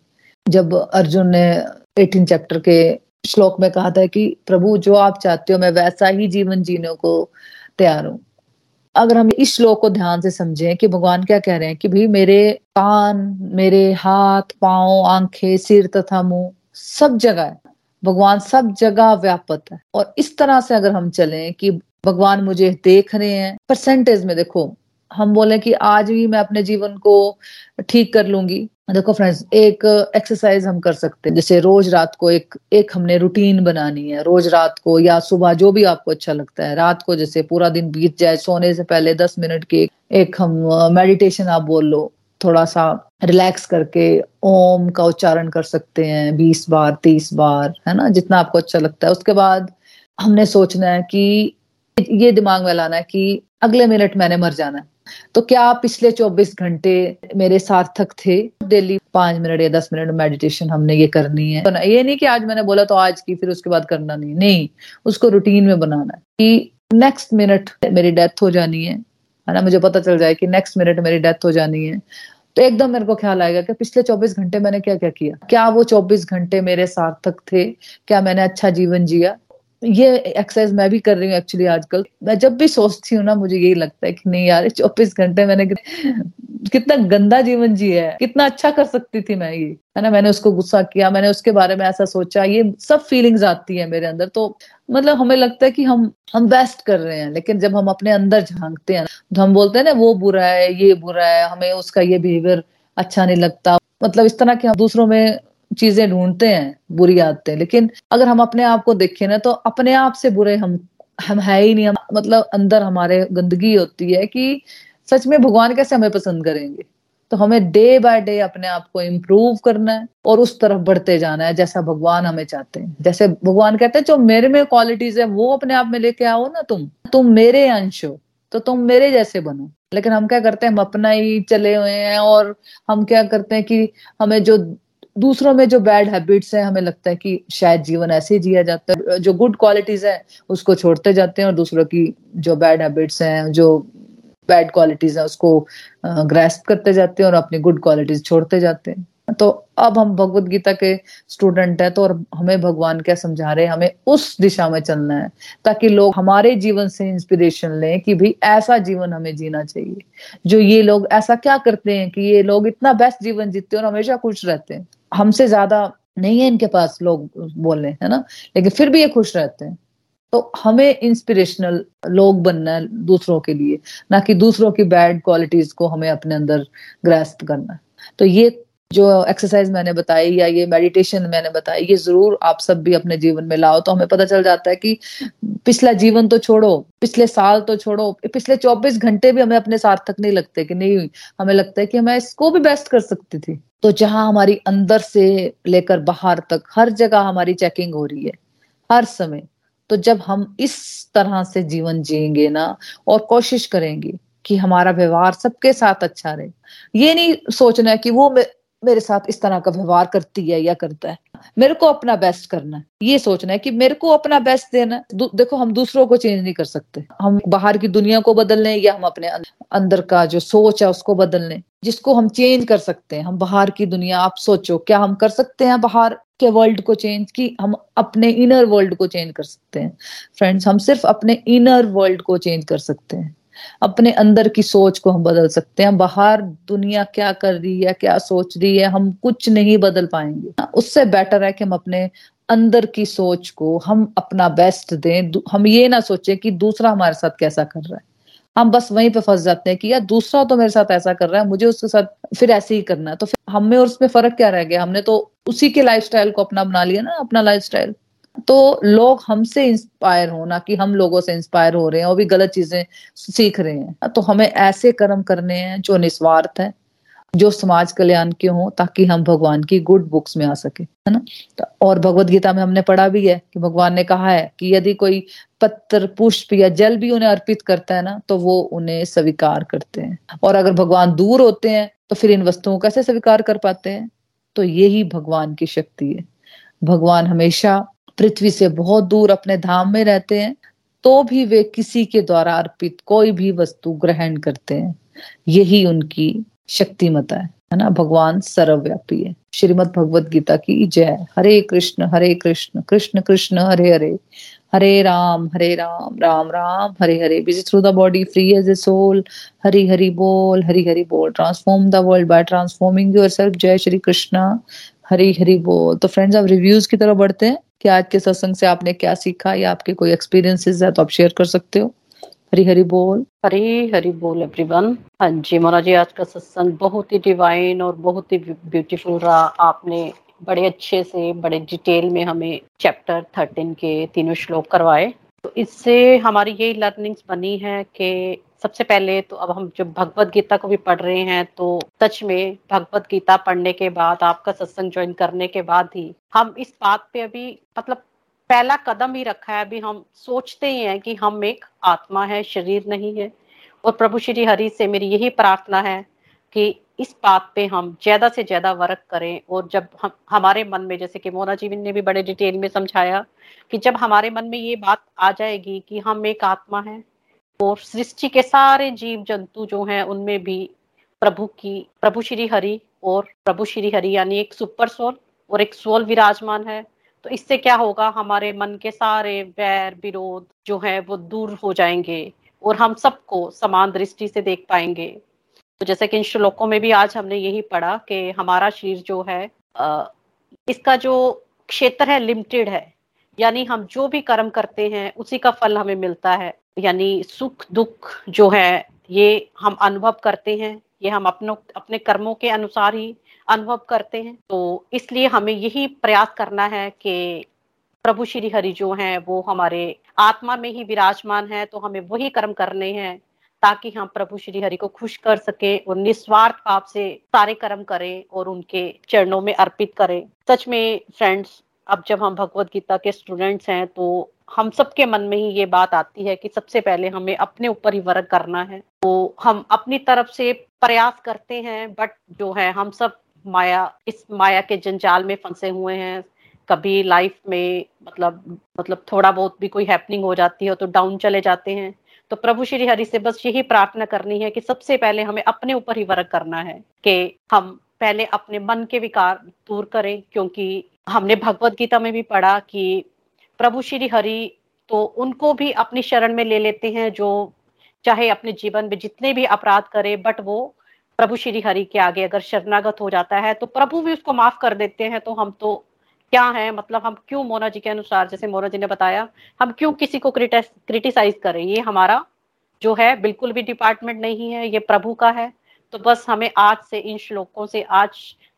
जब अर्जुन ने एटीन चैप्टर के श्लोक में कहा था कि, प्रभु, जो आप चाहते हो, मैं वैसा ही जीवन जीने को तैयार हूँ। अगर हम इस श्लोक को ध्यान से समझें कि भगवान क्या कह रहे हैं कि, भाई, मेरे कान, मेरे हाथ, पाँव, आँखें, सिर तथा मुँह, सब जगह है। भगवान सब जगह व्यापत है। और इस तरह से अगर हम चलें कि भगवान मुझे देख रहे हैं। परसेंटेज में देखो, हम बोले कि आज भी मैं अपने जीवन को ठीक कर लूँगी। देखो फ्रेंड्स एक एक्सरसाइज हम कर सकते हैं। जैसे रोज रात को एक एक हमने रूटीन बनानी है। रोज रात को या सुबह जो भी आपको अच्छा लगता है। रात को जैसे पूरा दिन बीत जाए, सोने से पहले दस मिनट की एक हम मेडिटेशन आप बोल लो। थोड़ा सा रिलैक्स करके ओम का उच्चारण कर सकते हैं। बीस बार, तीस बार, है ना? जितना आपको अच्छा लगता है। उसके बाद हमने सोचना है कि ये दिमाग में लाना है कि अगले मिनट मैंने मर जाना तो क्या पिछले 24 घंटे मेरे सार्थक थे? डेली पाँच मिनट या दस मिनट मेडिटेशन हमने ये करनी है। तो ये नहीं कि आज मैंने बोला तो आज की, फिर उसके बाद करना नहीं। नहीं, उसको रूटीन में बनाना है कि नेक्स्ट मिनट मेरी डेथ हो जानी है है ना? मुझे पता चल जाए कि नेक्स्ट मिनट मेरी डेथ हो जानी है। तो एकदम मेरे को ख्याल आएगा कि पिछले 24 घंटे मैंने क्या क्या? किया क्या वो 24 घंटे मेरे सार्थक थे? क्या मैंने अच्छा जीवन जिया? ये एक्सरसाइज मैं भी कर रही हूँ एक्चुअली आजकल। मैं जब भी सोचती हूँ ना, मुझे यही लगता है कि नहीं यार चौबीस घंटे मैंने कितना गंदा जीवन जिया है। कितना अच्छा कर सकती थी मैं ये। है ना, मैंने उसको गुस्सा किया, मैंने उसके बारे में ऐसा सोचा, ये सब फीलिंग्स आती है मेरे अंदर। तो मतलब हमें लगता है कि हम हम बेस्ट कर रहे हैं, लेकिन जब हम अपने अंदर झांकते हैं तो हम बोलते हैं ना, वो बुरा है, ये बुरा है, हमें उसका ये बिहेवियर अच्छा नहीं लगता। मतलब इस तरह के हम दूसरों में चीज़ें ढूंढते हैं, बुरी आदतें। लेकिन अगर हम अपने आप को देखें ना तो अपने आप से बुरे हम हम है ही नहीं। हम मतलब अंदर हमारे गंदगी होती है कि सच में भगवान कैसे हमें पसंद करेंगे? तो हमें डे बाय डे अपने आप को इम्प्रूव करना है और उस तरफ़ बढ़ते जाना है, जैसा भगवान हमें चाहते हैं। जैसे भगवान कहते हैं, जो मेरे में क्वालिटीज है, वो अपने आप में लेके आओ ना तुम। तुम मेरे अंश हो तो तुम मेरे जैसे बनो। लेकिन हम क्या करते हैं? हम अपना ही चले हुए हैं और हम क्या करते हैं कि हमें जो दूसरों में जो बैड हैबिट्स हैं, हमें लगता है कि शायद जीवन ऐसे ही जिया जाता है। जो गुड क्वालिटीज है, उसको छोड़ते जाते हैं और दूसरों की जो बैड हैबिट्स हैं, जो बैड क्वालिटीज है, उसको ग्रेस्प करते जाते हैं और अपनी गुड क्वालिटीज छोड़ते जाते हैं। तो अब हम भगवत गीता के स्टूडेंट है तो और हमें भगवान क्या समझा रहे हैं? हमें उस दिशा में चलना है, ताकि लोग हमारे जीवन से इंस्पिरेशन लें कि भाई ऐसा जीवन हमें जीना चाहिए। जो ये लोग ऐसा क्या करते हैं कि ये लोग इतना बेस्ट जीवन जीते हैं और हमेशा खुश रहते हैं? हमसे ज़्यादा नहीं है इनके पास लोग बोल रहे हैं ना? लेकिन फिर भी ये खुश रहते हैं। तो हमें इंस्पिरेशनल लोग बनना है दूसरों के लिए, ना कि दूसरों की बैड क्वालिटीज को हमें अपने अंदर ग्रेस्प करना है। तो ये जो एक्सरसाइज मैंने बताई या ये मेडिटेशन मैंने बताई, ये ज़रूर आप सब भी अपने जीवन में लाओ। तो हमें पता चल जाता है कि पिछला जीवन तो छोड़ो, पिछले साल तो छोड़ो, पिछले चौबीस घंटे भी हमें अपने सार्थक नहीं लगते कि नहीं, हमें लगता है कि मैं इसको भी बेस्ट कर सकती थी। तो जहाँ हमारी अंदर से लेकर बाहर तक हर जगह हमारी चेकिंग हो रही है, हर समय तो जब हम इस तरह से जीवन जिएँगे ना और कोशिश करेंगे कि हमारा व्यवहार सबके साथ अच्छा रहे, ये नहीं सोचना है कि वो मेरे साथ इस तरह का व्यवहार करती है या करता है। मेरे को अपना बेस्ट करना है। ये सोचना है कि मेरे को अपना बेस्ट देना है। देखो, हम दूसरों को चेंज नहीं कर सकते। हम बाहर की दुनिया को बदल लें या हम अपने अंदर का जो सोच है उसको बदल लें। जिसको हम चेंज कर सकते हैं। हम बाहर की दुनिया, आप सोचो, क्या हम कर सकते हैं बाहर के वर्ल्ड को चेंज की हम अपने इनर वर्ल्ड को चेंज कर सकते हैं? फ्रेंड्स हम सिर्फ़ अपने इनर वर्ल्ड को चेंज कर सकते हैं। अपने अंदर की सोच को हम बदल सकते हैं। बाहर दुनिया क्या कर रही है, क्या सोच रही है, हम कुछ नहीं बदल पाएँगे। उससे बेटर है कि हम अपने अंदर की सोच को हम अपना बेस्ट दें। हम ये ना सोचें कि दूसरा हमारे साथ कैसा कर रहा है। हम बस वहीं पे फंस जाते हैं कि यार दूसरा तो मेरे साथ ऐसा कर रहा है, मुझे उसके साथ फिर ऐसे ही करना है। तो फिर हमें और उसमें फ़र्क क्या रह गया? हमने तो उसी के लाइफस्टाइल को अपना बना लिया ना, अपना लाइफस्टाइल तो लोग हमसे इंस्पायर हो, ना कि हम लोगों से इंस्पायर हो रहे हैं और भी गलत चीज़ें सीख रहे हैं। तो हमें ऐसे कर्म करने हैं जो निस्वार्थ है, जो समाज कल्याण के हो, ताकि हम भगवान की गुड बुक्स में आ सके, है ना? तो और भगवत गीता में हमने पढ़ा भी है कि भगवान ने कहा है कि यदि कोई पत्र, पुष्प या जल भी उन्हें अर्पित करता है ना तो वो उन्हें स्वीकार करते हैं। और अगर भगवान दूर होते हैं तो फिर इन वस्तुओं को कैसे स्वीकार कर पाते हैं? तो यही भगवान की शक्ति है। भगवान हमेशा पृथ्वी से बहुत दूर अपने धाम में रहते हैं तो भी वे किसी के द्वारा अर्पित कोई भी वस्तु ग्रहण करते हैं। यही उनकी शक्तिमता है है ना? भगवान सर्वव्यापी है। श्रीमद भगवत गीता की जय। Hare Krishna Hare Krishna Krishna Krishna, Hare Hare. Hare Ram Hare Ram Ram Ram, Hare Hare. Busy through the body free as a soul Hari Hari बोल, हरी हरि बोल। Transform the world by transforming yourself जय श्री कृष्णा। हरी हरि बोल। तो friends अब reviews की तरफ़ बढ़ते हैं। कि आज के सत्संग से आपने क्या सीखा या आपके कोई एक्सपीरियंसेस है तो आप शेयर कर सकते हो। हरी हरी बोल। हरी हरी बोल एवरीवन हाँ जी, महाराज जी, आज का सत्संग बहुत ही डिवाइन और बहुत ही ब्यूटीफुल रहा। आपने बड़े अच्छे से, बड़े डिटेल में हमें चैप्टर थर्टीन के तीनों श्लोक करवाए। तो इससे हमारी यही लर्निंग्स बनी है कि सबसे पहले तो अब हम जब भगवत गीता को भी पढ़ रहे हैं तो सच में भगवत गीता पढ़ने के बाद, आपका सत्संग ज्वाइन करने के बाद ही हम इस बात पे अभी मतलब पहला कदम ही रखा है। अभी हम सोचते ही हैं कि हम एक आत्मा है, शरीर नहीं है। और प्रभु श्री हरि से मेरी यही प्रार्थना है कि इस बात पे हम ज़्यादा से ज़्यादा वर्क करें। और जब हम, हमारे मन में, जैसे कि मोना जी ने भी बड़े डिटेल में समझाया कि जब हमारे मन में ये बात आ जाएगी कि हम एक आत्मा है और सृष्टि के सारे जीव जंतु जो हैं, उनमें भी प्रभु की, प्रभु श्री हरि और प्रभु श्री हरि, यानी एक सुपर सोल और एक सोल विराजमान है। तो इससे क्या होगा, हमारे मन के सारे वैर, विरोध जो है, वो दूर हो जाएँगे और हम सबको समान दृष्टि से देख पाएँगे। तो जैसे कि इन श्लोकों में भी आज हमने यही पढ़ा कि हमारा शरीर जो है इसका जो क्षेत्र है, लिमिटेड है। यानी हम जो भी कर्म करते हैं, उसी का फल हमें मिलता है। यानी सुख दुख जो है, ये हम अनुभव करते हैं, ये हम अपनों, अपने कर्मों के अनुसार ही अनुभव करते हैं। तो इसलिए हमें यही प्रयास करना है कि प्रभु श्री हरि जो हैं, वो हमारे आत्मा में ही विराजमान है तो हमें वही कर्म करने हैं, ताकि हम प्रभु श्री हरि को खुश कर सके और निस्वार्थ भाव से सारे कर्म करें और उनके चरणों में अर्पित करें। सच में फ्रेंड्स अब जब हम भगवत गीता के स्टूडेंट्स हैं तो हम सबके मन में ही ये बात आती है कि सबसे पहले हमें अपने ऊपर ही वर्क करना है। तो हम अपनी तरफ़ से प्रयास करते हैं बट जो है, हम सब माया, इस माया के जंजाल में फंसे हुए हैं। कभी लाइफ में मतलब मतलब थोड़ा बहुत भी कोई हैपनिंग हो जाती है तो डाउन चले जाते हैं। तो प्रभु श्री हरि से बस यही प्रार्थना करनी है कि सबसे पहले हमें अपने ऊपर ही वर्क करना है कि हम पहले अपने मन के विकार दूर करें, क्योंकि हमने भगवत गीता में भी पढ़ा कि प्रभु श्री हरि तो उनको भी अपनी शरण में ले लेते हैं, जो चाहे अपने जीवन में जितने भी अपराध करे बट वो प्रभु श्री हरि के आगे अगर शरणागत हो जाता है तो प्रभु भी उसको माफ़ कर देते हैं। तो हम तो क्या है? मतलब हम क्यों मोना जी के अनुसार, जैसे मोना जी ने बताया, हम क्यों किसी को क्रिटिसाइज करें? ये हमारा जो है, बिल्कुल भी डिपार्टमेंट नहीं है, ये प्रभु का है। तो बस हमें आज से इन श्लोकों से, आज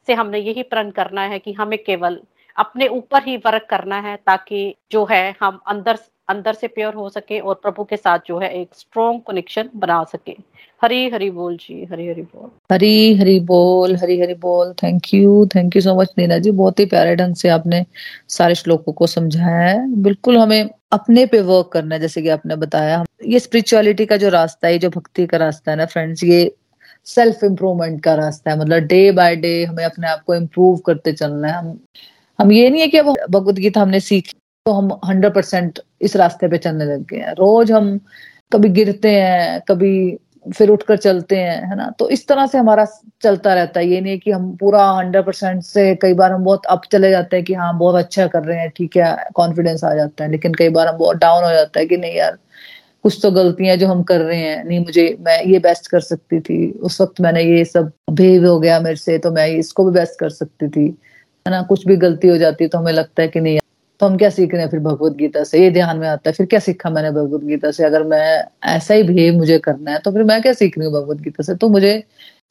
से हमने यही प्रण करना है कि हमें केवल अपने ऊपर ही वर्क करना है ताकि जो है हम अंदर अंदर से प्योर हो सके और प्रभु के साथ जो है एक स्ट्रॉन्ग कनेक्शन बना सके। हरी हरी बोल जी, हरी हरी बोल। हरी हरी बोल, हरी हरी बोल। Thank you thank you so much Nina ji. बहुत ही प्यारे ढंग से आपने सारे श्लोकों को समझाया है। बिल्कुल हमें अपने पे वर्क करना है, जैसे कि आपने बताया। ये स्पिरिचुअलिटी का जो रास्ता है जो भक्ति का रास्ता है ना फ्रेंड्स ये सेल्फ इम्प्रूवमेंट का रास्ता है। मतलब डे बाय डे हमें अपने आप को इम्प्रूव करते चलना है। हम हम ये नहीं है कि अब भगवत गीता हमने सीखी तो हम हंड्रेड परसेंट इस रास्ते पे चलने लग गए हैं। रोज हम कभी गिरते हैं, कभी फिर उठकर चलते हैं, है ना? तो इस तरह से हमारा चलता रहता है। ये नहीं है कि हम पूरा हंड्रेड परसेंट से कई बार हम बहुत अप चले जाते हैं कि हाँ बहुत अच्छा कर रहे हैं, ठीक है कॉन्फिडेंस आ जाता है, लेकिन कई बार हम बहुत डाउन हो जाता है कि नहीं यार, कुछ तो गलतियाँ जो हम कर रहे हैं, नहीं मुझे, मैं ये बेस्ट कर सकती थी। उस वक्त मैंने ये सब भेव हो गया मेरे से तो मैं इसको भी बेस्ट कर सकती थी। है ना? कुछ भी गलती हो जाती है तो हमें लगता है कि नहीं तो हम क्या सीख रहे हैं फिर भगवत गीता से? ये ध्यान में आता है, फिर क्या सीखा मैंने भगवत गीता से? अगर मैं ऐसा ही बिहेव मुझे करना है तो फिर मैं क्या सीख रही हूँ भगवत गीता से? तो मुझे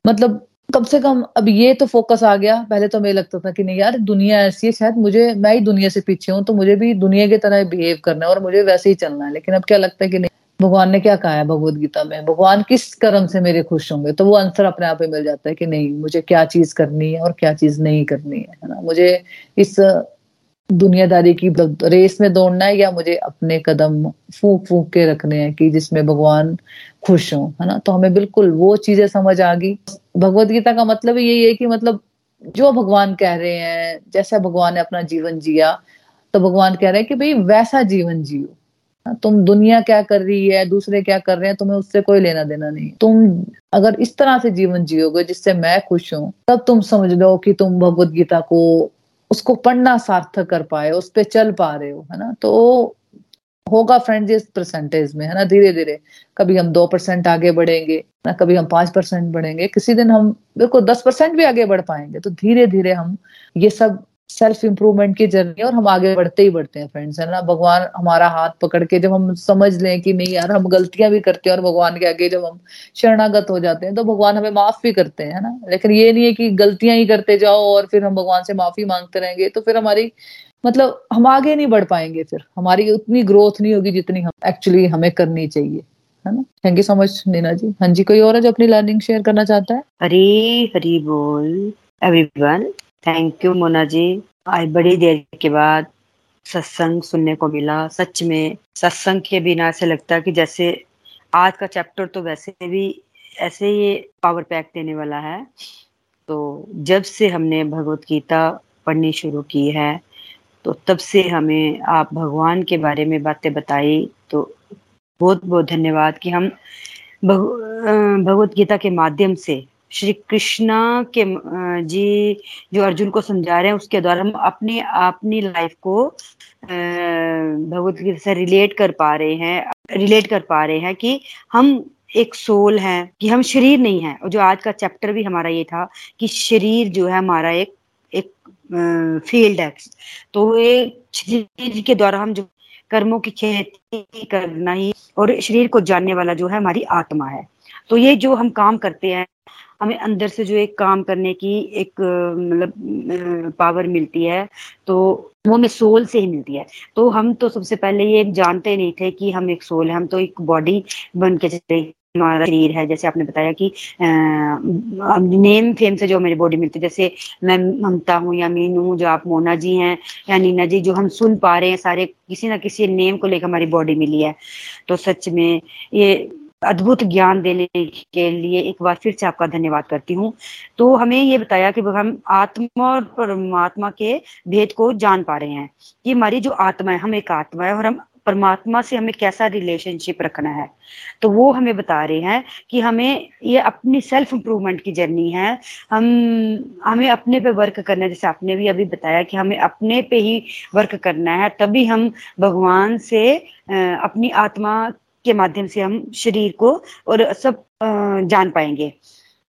मतलब कम से कम अब ये तो फोकस आ गया। पहले तो मैं लगता था कि नहीं यार, दुनिया ऐसी है, शायद मुझे, मैं ही दुनिया से पीछे हूँ तो मुझे भी दुनिया की तरह बिहेव करना है और मुझे वैसे ही चलना है। लेकिन अब क्या लगता है कि नहीं भगवान ने क्या कहा है भगवत गीता में? भगवान किस कर्म से मेरे खुश होंगे? तो वो आंसर अपने आप ही मिल जाता है कि नहीं, मुझे क्या चीज़ करनी है और क्या चीज़ नहीं करनी है ना? मुझे इस दुनियादारी की रेस में दौड़ना है या मुझे अपने कदम फूक फूक के रखने हैं कि जिसमें भगवान खुश हो, है ना? तो हमें बिल्कुल वो चीज़ें समझ आ गई। भगवत गीता का मतलब यही है कि मतलब जो भगवान कह रहे हैं, जैसा भगवान ने अपना जीवन जिया तो भगवान कह रहे हैं कि भाई वैसा जीवन जियो। तुम दुनिया क्या कर रही है, दूसरे क्या कर रहे हैं, तुम्हें उससे कोई लेना देना नहीं। तुम अगर इस तरह से जीवन जियोगे जिससे मैं खुश हूँ, तब तुम समझ लो कि तुम भगवत गीता को उसको पढ़ना सार्थक कर पाए, उस पर चल पा रहे हो, है ना? तो होगा फ्रेंड इस परसेंटेज में, है ना? धीरे धीरे कभी हम दो परसेंट आगे बढ़ेंगे ना? कभी हम पाँच परसेंट बढ़ेंगे। किसी दिन हम, बिल्कुल दस परसेंट भी आगे बढ़ पाएँगे। तो धीरे धीरे हम ये सब सेल्फ इम्प्रूवमेंट की जर्नी है और हम आगे बढ़ते ही बढ़ते हैं फ्रेंड्स है ना? भगवान हमारा हाथ पकड़ के जब हम समझ लें कि नहीं यार, हम गलतियाँ भी करते हैं और भगवान के आगे जब हम शरणागत हो जाते हैं तो भगवान हमें माफ़ भी करते हैं ना? लेकिन ये नहीं है कि गलतियाँ ही करते जाओ और फिर हम भगवान से माफ़ी मांगते रहेंगे तो फिर हमारी मतलब हम आगे नहीं बढ़ पाएँगे फिर। हमारी उतनी ग्रोथ नहीं होगी जितनी हम एक्चुअली हमें करनी चाहिए, है ना? Thank you so much Nina ji. हाँ जी, कोई और है जो अपनी लर्निंग शेयर करना चाहता है? हरी हरी बोल। Everyone thank you Mona ji आज बड़ी देर के बाद सत्संग सुनने को मिला। सच में सत्संग के बिना ऐसे लगता है कि जैसे आज का चैप्टर तो वैसे भी ऐसे ही पावर पैक देने वाला है। तो जब से हमने भगवत गीता पढ़नी शुरू की है तो तब से हमें आप भगवान के बारे में बातें बताई। तो बहुत बहुत धन्यवाद कि हम भगवत गीता के माध्यम से श्री कृष्णा के जी जो अर्जुन को समझा रहे हैं, उसके द्वारा हम अपनी अपनी लाइफ को भगवत गीता से रिलेट कर पा रहे हैं रिलेट कर पा रहे हैं कि हम एक सोल है, कि हम शरीर नहीं है। और जो आज का चैप्टर भी हमारा ये था कि शरीर जो है हमारा एक एक फ़ील्ड है। तो ये शरीर के द्वारा हम जो कर्मों की खेती करना ही और शरीर को जानने वाला जो है हमारी आत्मा है। तो ये जो हम काम करते हैं हमें अंदर से जो एक काम करने की एक मतलब पावर मिलती है तो वो हमें सोल से ही मिलती है। तो हम तो सबसे पहले ये जानते नहीं थे कि हम एक सोल है, हम तो एक बॉडी बन के चले। हमारा शरीर है, जैसे आपने बताया कि नेम फेम से जो मेरी बॉडी मिलती है, जैसे मैं ममता हूँ या मीनू हूँ जो आप मोना जी हैं या नीना जी, जो हम सुन पा रहे हैं, सारे किसी ना किसी नेम को लेकर हमारी बॉडी मिली है। तो सच में ये अद्भुत ज्ञान देने के लिए एक बार फिर से आपका धन्यवाद करती हूँ। तो हमें ये बताया कि हम आत्मा और परमात्मा के भेद को जान पा रहे हैं कि हमारी जो आत्मा है, हम एक आत्मा है और हम परमात्मा से हमें कैसा रिलेशनशिप रखना है। तो वो हमें बता रहे हैं कि हमें ये अपनी सेल्फ इंप्रूवमेंट की जर्नी है। हम, हमें अपने पे वर्क करना है। जैसे आपने भी अभी बताया कि हमें अपने पे ही वर्क करना है, तभी हम भगवान से अपनी आत्मा के माध्यम से हम शरीर को और सब जान पाएँगे।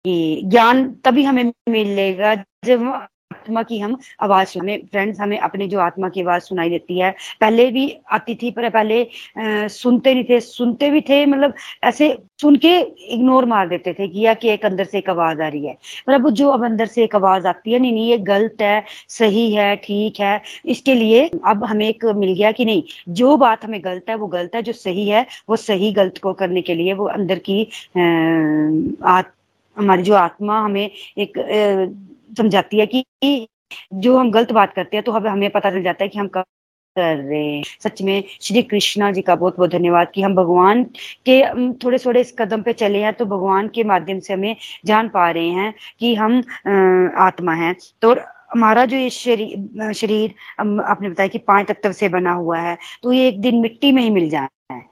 कि ज्ञान तभी हमें मिलेगा जब आत्मा की हम आवाज़ सुने। फ्रेंड्स हमें अपनी जो आत्मा की आवाज़ सुनाई देती है। पहले भी आती थी पर पहले आ, सुनते नहीं थे। सुनते भी थे मतलब ऐसे सुन के इग्नोर मार देते थे कि या कि एक अंदर से एक आवाज़ आ रही है। पर अब जो अब अंदर से एक आवाज़ आती है नहीं नहीं ये गलत है सही है ठीक है। इसके लिए अब हमें एक मिल गया कि नहीं जो बात हमें गलत है वो गलत है। जो सही है वो सही गलत को करने के लिए वो अंदर की आ, हमारी जो आत्मा हमें एक समझाती है कि जो हम गलत बात करते हैं तो हमें हमें पता चल जाता है कि हम कब कर रहे हैं। सच में, श्री कृष्णा जी का बहुत बहुत धन्यवाद कि हम भगवान के थोड़े थोड़े इस कदम पे चले हैं तो भगवान के माध्यम से हमें जान पा रहे हैं कि हम आत्मा हैं। तो हमारा जो ये शरीर शरीर आपने बताया कि पाँच तत्व से बना हुआ है तो ये एक दिन मिट्टी में ही मिल जाए। है।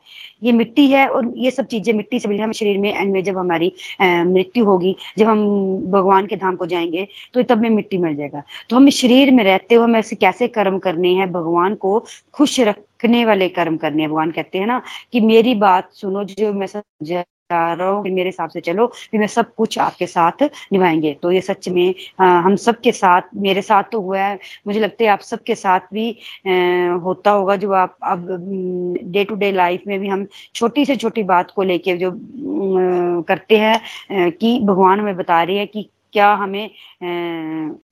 ये मिट्टी है और ये सब चीज़ें मिट्टी से मिली हमें शरीर में एंड में जब हमारी मृत्यु होगी, जब हम भगवान के धाम को जाएँगे तो तब में मिट्टी मिल जाएगा। तो हम शरीर में रहते हुए हमें ऐसे कैसे कर्म करने हैं? भगवान को खुश रखने वाले कर्म करने हैं। भगवान कहते हैं ना कि मेरी बात सुनो, जो मैं समझा रहा हूँ मेरे हिसाब से चलो फिर मैं सब कुछ आपके साथ निभाएँगे। तो ये सच में आ, हम सबके साथ मेरे साथ तो हुआ है। मुझे लगता है आप सबके साथ भी आ, होता होगा जो आप अब डे टू डे लाइफ में भी हम छोटी से छोटी बात को लेके जो आ, करते हैं कि भगवान हमें बता रही है कि क्या हमें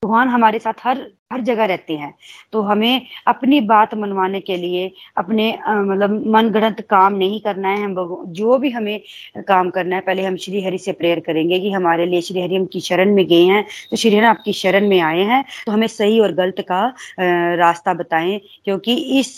भगवान हमारे साथ हर हर जगह रहते हैं। तो हमें अपनी बात मनवाने के लिए, अपने मतलब मन गणत काम नहीं करना है। हम जो भी हमें काम करना है, पहले हम श्री हरि से प्रेयर करेंगे कि हमारे लिए श्री हरि हम की शरण में गए हैं। तो श्री हरि आपकी शरण में आए हैं। तो हमें सही और गलत का रास्ता बताएँ, क्योंकि इस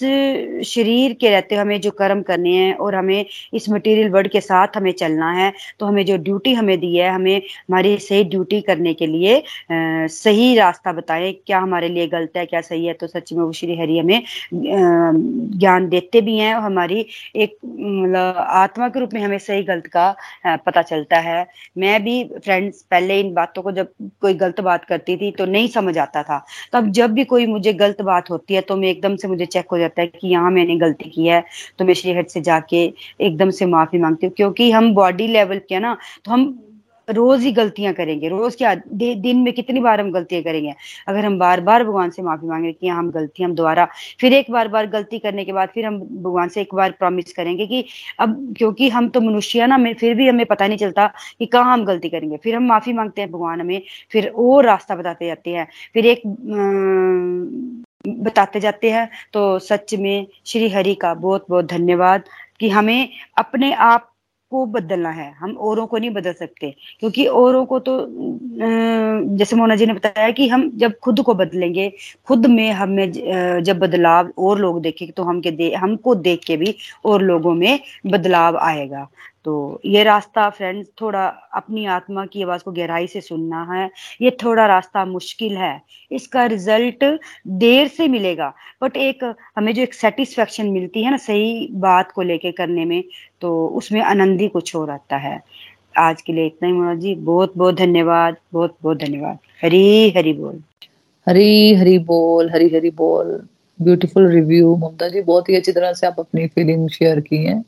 शरीर के रहते हमें जो कर्म करने हैं और हमें इस मटेरियल वर्ल्ड के साथ हमें चलना है तो हमें जो ड्यूटी हमें दी है, हमें हमारी सही ड्यूटी करने के लिए सही रास्ता बताएँ, क्या हमारे लिए गलत है, क्या सही है तो सच में वो श्री हरि हमें ज्ञान देते भी हैं और हमारी एक मतलब आत्मा के रूप में हमें सही गलत का पता चलता है। मैं भी फ्रेंड्स पहले इन बातों को जब कोई गलत बात करती थी तो नहीं समझ आता था। तब जब भी कोई मुझे गलत बात होती है तो मैं एकदम से मुझे चेक हो जाता है कि यहाँ मैंने गलती की है तो मैं श्री हट से जाके एकदम से माफ़ी मांगती हूँ। क्योंकि हम बॉडी लेवल के ना तो हम रोज ही गलतियाँ करेंगे, रोज क्या दिन में कितनी बार हम गलतियाँ करेंगे? अगर हम बार बार भगवान से माफ़ी मांगे कि हम गलती, हम दोबारा, फिर एक बार बार गलती करने के बाद फिर हम भगवान से एक बार प्रॉमिस करेंगे कि अब क्योंकि हम तो मनुष्य ना फिर भी हमें पता नहीं चलता कि कहाँ हम गलती करेंगे। फिर हम माफ़ी मांगते हैं भगवान हमें, फिर और रास्ता बताते जाते हैं। फिर एक बताते जाते हैं तो सच में श्री हरि का बहुत बहुत धन्यवाद कि हमें अपने आप को बदलना है। हम औरों को नहीं बदल सकते, क्योंकि औरों को तो जैसे मोना जी ने बताया कि हम जब खुद को बदलेंगे, खुद में हमें जब बदलाव और लोग देखेंगे तो हम के दे, हमको देख के भी और लोगों में बदलाव आएगा। तो ये रास्ता फ्रेंड्स, थोड़ा अपनी आत्मा की आवाज़ को गहराई से सुनना है। ये थोड़ा रास्ता मुश्किल है। इसका रिज़ल्ट देर से मिलेगा, बट एक हमें जो एक सेटिस्फेक्शन मिलती है ना, सही बात को लेके करने में तो उसमें आनंद ही कुछ और आता है। आज के लिए इतना ही मोना जी बहुत बहुत धन्यवाद बहुत बहुत धन्यवाद। हरी हरी बोल। हरी हरी बोल हरी हरी बोल। ब्यूटीफुल रिव्यू ममता जी बहुत ही अच्छी तरह से आप अपनी फीलिंग शेयर की हैं।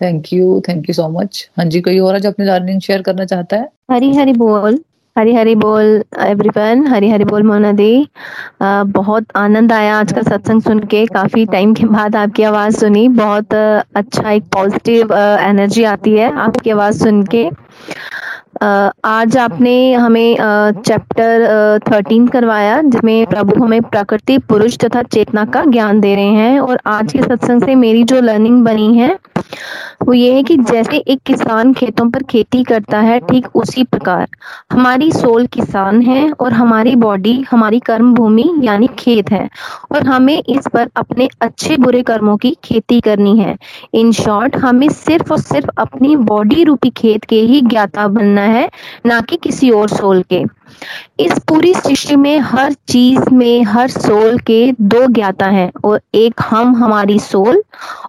Thank you thank you so much हाँ जी कोई और आज अपनी लर्निंग शेयर करना चाहता है? हरी हरी बोल। हरी हरी बोल एवरीवन हरी हरी बोल, मोना दी। बहुत आनंद आया आज का सत्संग सुन के। काफ़ी टाइम के बाद आपकी आवाज़ सुनी। बहुत अच्छा एक पॉजिटिव एनर्जी आती है आपकी आवाज़ सुन के। आज आपने हमें चैप्टर थर्टीन करवाया, जिसमें प्रभु हमें प्रकृति, पुरुष तथा चेतना का ज्ञान दे रहे हैं। और आज के सत्संग से मेरी जो लर्निंग बनी है, वो ये है कि जैसे एक किसान खेतों पर खेती करता है, ठीक उसी प्रकार। हमारी सोल किसान है और हमारी बॉडी हमारी कर्म भूमि यानी खेत है। और हमें इस पर अपने अच्छे बुरे कर्मों की खेती करनी है। इन शॉर्ट हमें सिर्फ़ और सिर्फ़ अपनी बॉडी रूपी खेत के ही ज्ञाता बनना है, ना कि किसी और सोल के। इस पूरी सृष्टि में हर चीज़ में, हर सोल के दो ज्ञाता हैं, और एक हम, हमारी सोल,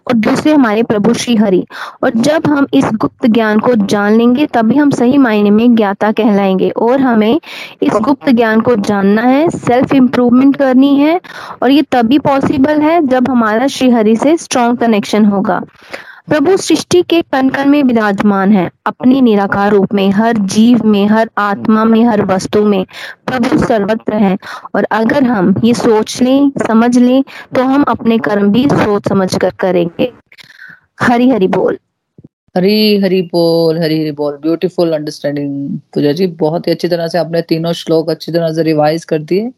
और दूसरे हमारे प्रभु श्री हरि और जब हम इस गुप्त ज्ञान को जान लेंगे, तभी हम सही मायने में ज्ञाता कहलाएँगे, और हमें इस गुप्त ज्ञान को जानना है सेल्फ इम्प्रूवमेंट करनी है, और ये तभी पॉसिबल है जब हमारा श्री हरि से स्ट्रॉन्ग कनेक्शन होगा। प्रभु सृष्टि के कण कण में विराजमान है। अपने निराकार रूप में, हर जीव में, हर आत्मा में, हर वस्तु में प्रभु सर्वत्र है। और अगर हम ये सोच लें, समझ लें तो हम अपने कर्म भी सोच समझ कर करेंगे। हरी हरी बोल। हरी हरी बोल, हरी हरी बोल। Beautiful understanding Pooja ji. बहुत ही अच्छी तरह से आपने तीनों श्लोक अच्छी तरह से रिवाइज कर दिए।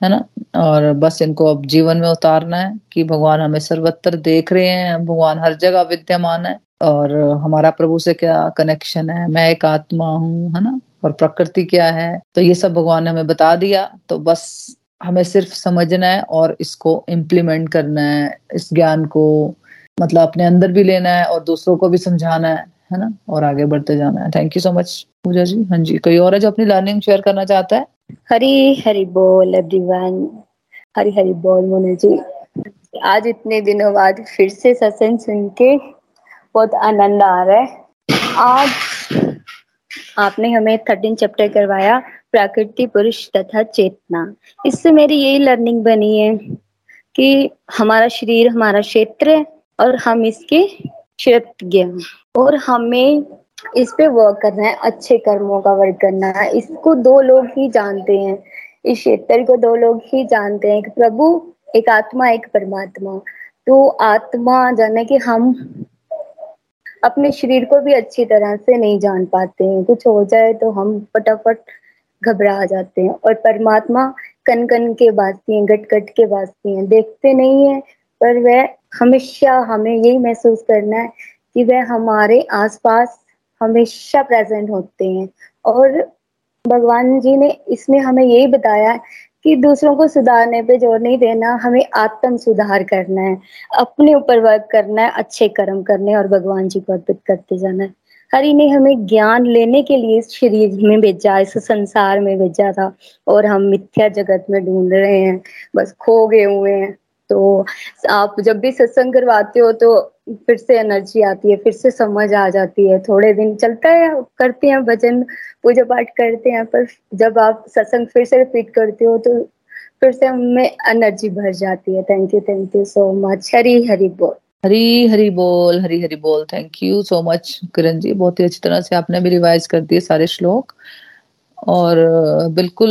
है ना? और बस इनको अब जीवन में उतारना है कि भगवान हमें सर्वत्र देख रहे हैं, भगवान हर जगह विद्यमान है और हमारा प्रभु से क्या कनेक्शन है? मैं एक आत्मा हूँ, है ना? और प्रकृति क्या है? तो ये सब भगवान ने हमें बता दिया। तो बस हमें सिर्फ़ समझना है और इसको इम्प्लीमेंट करना है, इस ज्ञान को मतलब अपने अंदर भी लेना है और दूसरों को भी समझाना है है ना? और आगे बढ़ते जाना है। Thank you so much Pooja ji. हाँ जी, कोई और है जो अपनी लर्निंग शेयर करना चाहता है? हरी हरी बोल एवरीवन हरी हरी बोल मोना जी आज इतने दिनों बाद फिर से सत्संग सुन के बहुत आनंद आ रहा है। आज आपने हमें थर्टीन चैप्टर करवाया प्रकृति पुरुष तथा चेतना। इससे मेरी यही लर्निंग बनी है कि हमारा शरीर, हमारा क्षेत्र है और हम इसके क्षेत्रज्ञ और हमें इस पे वर्क करना है, अच्छे कर्मों का वर्क करना है। इसको दो लोग ही जानते हैं। इस क्षेत्र को दो लोग ही जानते हैं कि प्रभु एक आत्मा, एक परमात्मा। तो आत्मा जाने कि हम अपने शरीर को भी अच्छी तरह से नहीं जान पाते हैं। कुछ हो जाए तो हम फटाफट घबरा जाते हैं। और परमात्मा कन कन के बासती हैं गट गट के बासती हैं। देखते नहीं है, पर वह हमेशा हमें यही महसूस करना है कि वह हमारे आसपास हमेशा प्रेजेंट होते हैं। और भगवान जी ने इसमें हमें यही बताया कि दूसरों को सुधारने पे ज़ोर नहीं देना, हमें आत्म सुधार करना है। अपने ऊपर वर्क करना है, अच्छे कर्म करने और भगवान जी को अर्पित करते जाना है। हरि ने हमें ज्ञान लेने के लिए इस शरीर में भेजा, इस संसार में भेजा था और हम मिथ्या जगत में ढूंढ रहे हैं। बस खो गए हुए हैं। तो आप जब भी सत्संग करवाते हो तो फिर से एनर्जी आती है, फिर से समझ आ जाती है। थोड़े दिन चलता है, करते हैं, भजन, पूजा पाठ करते हैं, पर जब आप सत्संग फिर से रिपीट करते हो तो फिर से हमें एनर्जी भर जाती है। Thank you thank you so much Hari Hari बोल। हरी हरी बोल, हरी हरी बोल। Thank you so much Kiran ji. बहुत ही अच्छी तरह से आपने भी रिवाइज कर दिए सारे श्लोक। और बिल्कुल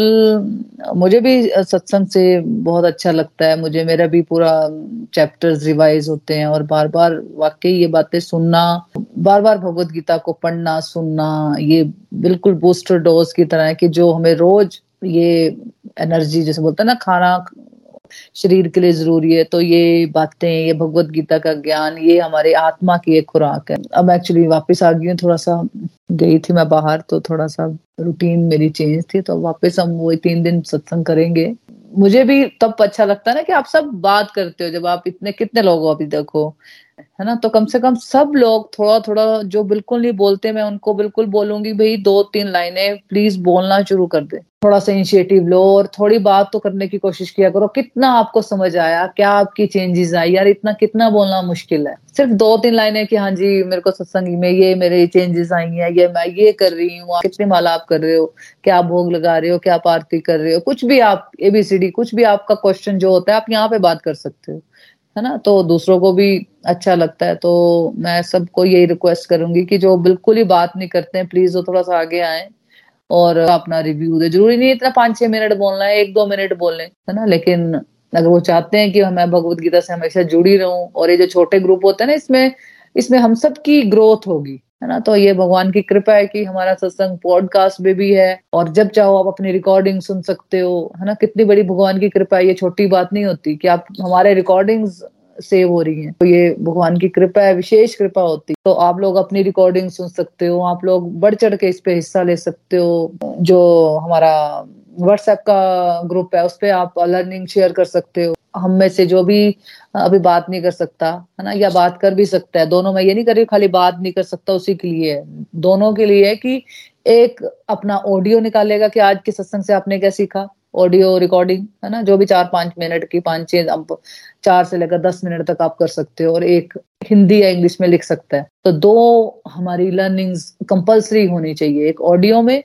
मुझे भी सत्संग से बहुत अच्छा लगता है। मुझे, मेरा भी पूरा चैप्टर्स रिवाइज होते हैं और बार बार वाकई ये बातें सुनना बार बार भगवत गीता को पढ़ना, सुनना, ये बिल्कुल बूस्टर डोज की तरह है कि जो हमें रोज ये एनर्जी जैसे बोलते हैं ना, खाना शरीर के लिए ज़रूरी है। तो ये बातें, ये भगवत गीता का ज्ञान, ये हमारे आत्मा की एक खुराक है। अब एक्चुअली वापस आ गई हूँ थोड़ा सा गई थी मैं बाहर तो थोड़ा सा रूटीन मेरी चेंज थी तो वापस हम वो तीन दिन सत्संग करेंगे। मुझे भी तब अच्छा लगता है ना कि आप सब बात करते हो, जब आप इतने, कितने लोग हो अभी देखो है ना? तो कम से कम सब लोग थोड़ा थोड़ा जो बिल्कुल नहीं बोलते, मैं उनको बिल्कुल बोलूँगी, भाई दो तीन लाइनें प्लीज़ बोलना शुरू कर दे। थोड़ा सा इनिशिएटिव लो और थोड़ी बात तो करने की कोशिश किया करो। कितना आपको समझ आया? क्या आपकी चेंजेस आई? यार, इतना कितना बोलना मुश्किल है। सिर्फ़ दो तीन लाइनें कि हाँ जी, मेरे को सत्संग में ये, मेरे चेंजेस आई हैं, ये मैं ये कर रही हूँ। कितने माला आप कर रहे हो? क्या भोग लगा रहे हो? क्या आरती कर रहे हो? कुछ भी आप एबीसीडी कुछ भी आपका क्वेश्चन जो होता है, आप यहाँ पे बात कर सकते हो। है ना? तो दूसरों को भी अच्छा लगता है तो मैं सबको यही रिक्वेस्ट करूँगी कि जो बिल्कुल ही बात नहीं करते हैं प्लीज़ वो थोड़ा सा आगे आए और अपना रिव्यू दे। ज़रूरी नहीं इतना पाँच छह मिनट बोलना है, एक दो मिनट बोलने है ना? लेकिन अगर वो चाहते हैं कि मैं भगवत गीता से हमेशा जुड़ी रहूँ और ये जो छोटे ग्रुप होते हैं ना, इसमें इसमें हम सब की ग्रोथ होगी। है ना? तो ये भगवान की कृपा है कि हमारा सत्संग पॉडकास्ट में भी है। और जब चाहो आप अपनी रिकॉर्डिंग सुन सकते हो, है ना? कितनी बड़ी भगवान की कृपा है। ये छोटी बात नहीं होती कि आप, हमारे रिकॉर्डिंग्स सेव हो रही हैं। तो ये भगवान की कृपा है, विशेष कृपा होती। तो आप लोग अपनी रिकॉर्डिंग सुन सकते हो। आप लोग बढ़ चढ़ के इस पे हिस्सा ले सकते हो। जो हमारा व्हाट्सएप का ग्रुप है, उस पर आप लर्निंग शेयर कर सकते हो। हम में से जो भी अभी बात नहीं कर सकता, है ना, या बात कर भी सकता है, दोनों में ये नहीं कर रही, खाली बात नहीं कर सकता उसी के लिए। दोनों के लिए है कि एक अपना ऑडियो निकालेगा कि आज के सत्संग से आपने क्या सीखा ऑडियो रिकॉर्डिंग है ना, जो भी चार पाँच मिनट की, पाँच छह चार से लेकर दस मिनट तक आप कर सकते हो और एक हिंदी या इंग्लिश में लिख सकता है। तो दो हमारी लर्निंग्स कंपलसरी होनी चाहिए, एक ऑडियो में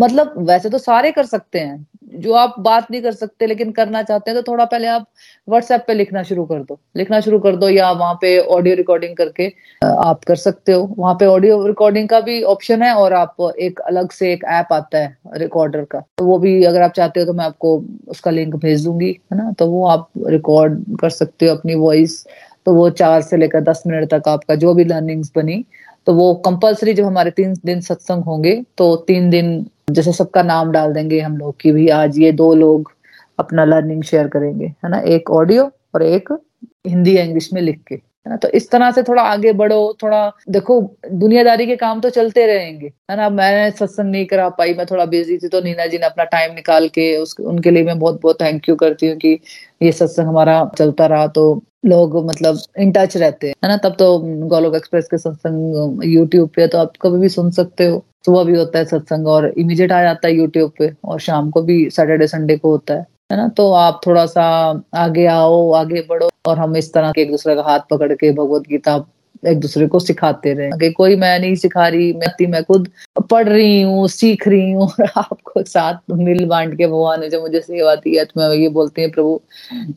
मतलब वैसे तो सारे कर सकते हैं जो आप बात नहीं कर सकते लेकिन करना चाहते हैं तो थोड़ा पहले आप व्हाट्सएप पे लिखना शुरू कर दो। लिखना शुरू कर दो या वहाँ पे ऑडियो रिकॉर्डिंग करके आप कर सकते हो। वहाँ पे ऑडियो रिकॉर्डिंग का भी ऑप्शन है और आप एक अलग से एक ऐप आता है रिकॉर्डर का। तो वो भी अगर आप चाहते हो तो मैं आपको उसका लिंक भेज दूँगी, है ना? तो वो आप रिकॉर्ड कर सकते हो अपनी वॉइस तो वो चार से लेकर दस मिनट तक आपका जो भी लर्निंग्स बनी तो वो कंपलसरी जब हमारे तीन दिन सत्संग होंगे तो तीन दिन जैसे सबका नाम डाल देंगे हम लोग की भी आज ये दो लोग अपना लर्निंग शेयर करेंगे, है ना? एक ऑडियो और एक हिंदी या इंग्लिश में लिख के, है ना? तो इस तरह से थोड़ा आगे बढ़ो, थोड़ा देखो, दुनियादारी के काम तो चलते रहेंगे, है ना? मैं सत्संग नहीं करा पाई, मैं थोड़ा बिज़ी थी तो नीना जी ने अपना टाइम निकाल के उसके उनके लिए मैं बहुत बहुत थैंक यू करती हूँ कि ये सत्संग हमारा चलता रहा तो लोग मतलब इन टच रहते हैं, है ना? तब तो गोलोक एक्सप्रेस के सत्संग यूट्यूब पे तो आप कभी भी सुन सकते हो। सुबह भी होता है सत्संग और इमीडिएट आ जाता है यूट्यूब पे और शाम को भी सैटरडे संडे को होता है है ना? तो आप थोड़ा सा आगे आओ, आगे बढ़ो और हम इस तरह के एक दूसरे का हाथ पकड़ के भगवत गीता एक दूसरे को सिखाते रहे। कि कोई मैं नहीं सिखा रही, मैं मैं खुद पढ़ रही हूँ, सीख रही हूँ, और आपको साथ मिल बांट के भगवान ने जो मुझे सेवा दी है तो मैं ये बोलती हूँ, प्रभु,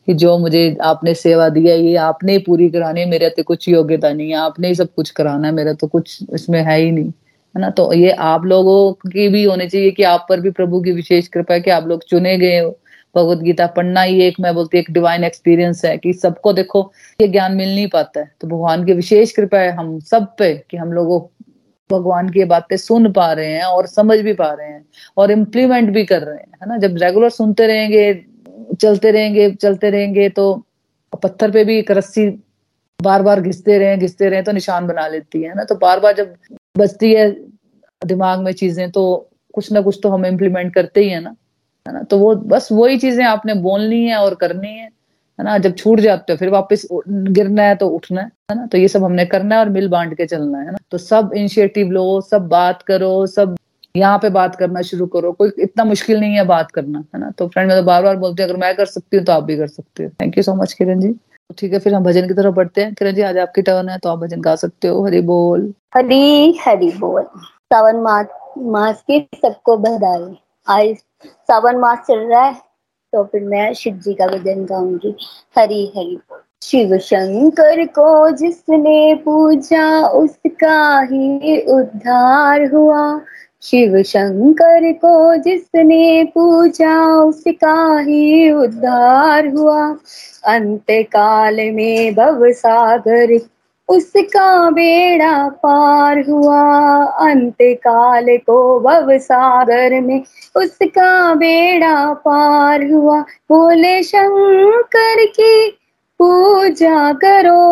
कि जो मुझे आपने सेवा दिया ये आपने पूरी करानी है, मेरे तो कुछ योग्यता नहीं है, आपने ही सब कुछ कराना है, मेरा तो कुछ इसमें है ही नहीं, है ना? तो ये आप लोगों की भी होनी चाहिए कि आप पर भी प्रभु की विशेष कृपा है कि आप लोग चुने गए हो। भगवत गीता पढ़ना ही एक, मैं बोलती एक डिवाइन एक्सपीरियंस है कि सबको देखो, ये ज्ञान मिल नहीं पाता है। तो भगवान की विशेष कृपा है हम सब पे कि हम लोगों भगवान की बातें सुन पा रहे हैं और समझ भी पा रहे हैं और इम्प्लीमेंट भी कर रहे हैं, है ना? जब रेगुलर सुनते रहेंगे, चलते रहेंगे चलते रहेंगे तो पत्थर पे भी एक रस्सी बार बार घिसते रहे घिसते रहे तो निशान बना लेती है ना? तो बार बार जब बचती है दिमाग में चीज़ें तो कुछ ना कुछ तो हम इम्प्लीमेंट करते ही है ना। है ना? तो वो बस वही चीज़ें आपने बोलनी है और करनी है है ना? जब छूट जाते हो, फिर वापस गिरना है तो उठना है ना? तो ये सब हमने करना है और मिल बांट के चलना है ना? तो सब इनिशिएटिव लो, सब बात करो, सब यहाँ पे बात करना शुरू करो। कोई इतना मुश्किल नहीं है बात करना, है ना? तो फ्रेंड मैं तो बार बार बोलती हूँ, अगर मैं कर सकती हूँ तो आप भी कर सकते हो। Thank you so much Kiran ji. तो ठीक है, फिर हम भजन की तरफ़ बढ़ते हैं। किरण जी, आज आपकी टर्न है तो आप भजन गा सकते हो। हरी बोल। हरी हरी बोल। सावन मास की सबको बधाई। आज सावन मास चल रहा है तो फिर मैं शिव जी का भजन गाऊँगी। हरी हरी शिव शंकर को जिसने पूजा, उसका ही उद्धार हुआ। शिव शंकर को जिसने पूजा, उसका ही उद्धार हुआ। अंत काल में भव सागर उसका बेड़ा पार हुआ। अंत काल को भव सागर में उसका बेड़ा पार हुआ। बोले, शंकर की पूजा करो।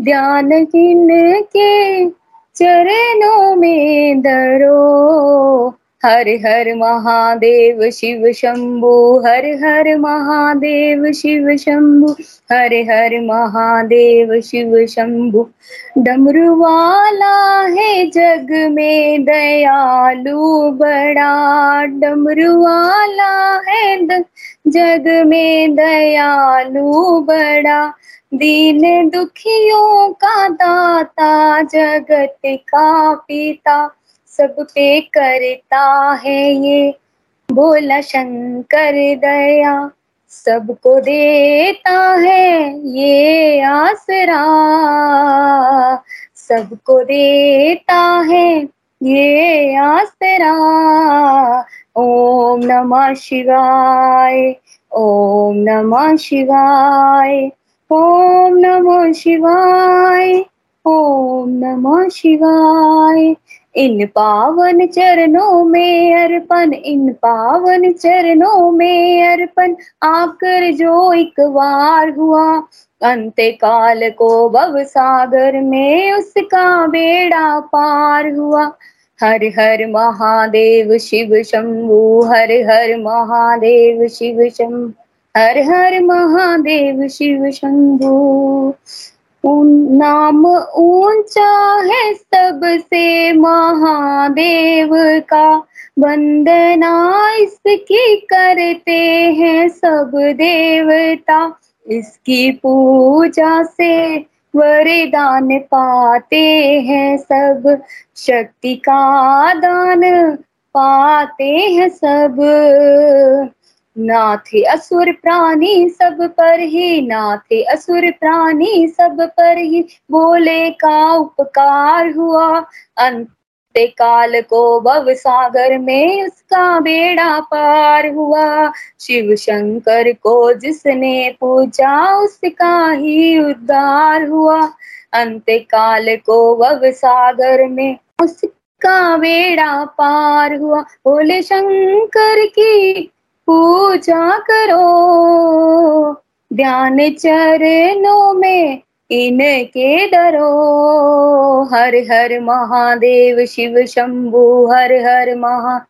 ध्यान किन के चरणों में दरो हर हर महादेव शिव शंभु, हर हर महादेव शिव शंभु, हर हर महादेव शिव शंभु। डमरू वाला है जग में दयालु बड़ा। डमरू वाला है जग में दयालु बड़ा। दीन दुखियों का दाता, जगत का पिता। सब पे करता है ये। बोला शंकर दया, सबको देता है ये आसरा। सबको देता है ये आसरा। ओम नमः शिवाय, ओम नमः शिवाय, ओम नमः शिवाय, ओम नमः शिवाय। इन पावन चरणों में अर्पण, इन पावन चरणों में अर्पण। आकर जो एक बार हुआ अंत काल को भव सागर में उसका बेड़ा पार हुआ। हर हर महादेव शिव शंभु, हर हर महादेव शिव शंभु, हर हर महादेव शिव शंभु। नाम ऊँचा है सबसे महादेव का। वंदना इसकी करते हैं सब देवता। इसकी पूजा से वरदान पाते हैं सब। शक्ति का दान पाते हैं सब। ना थे असुर प्राणी सब पर ही ना थे असुर प्राणी सब पर ही। बोले, का उपकार हुआ? अंत काल को भव सागर में उसका बेड़ा पार हुआ। शिव शंकर को जिसने पूजा, उसका ही उद्धार हुआ। अंत काल को भव सागर में उसका बेड़ा पार हुआ। बोले, शंकर की पूजा करो। ध्यान चरणों में इनके डरो। हर हर महादेव, शिव शंभु, हर हर महा,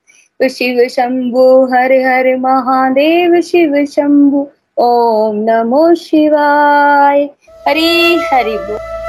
शिव शंभु, हर हर महादेव, शिव शंभु। ओम नमो शिवाय। हरि हरि बोल।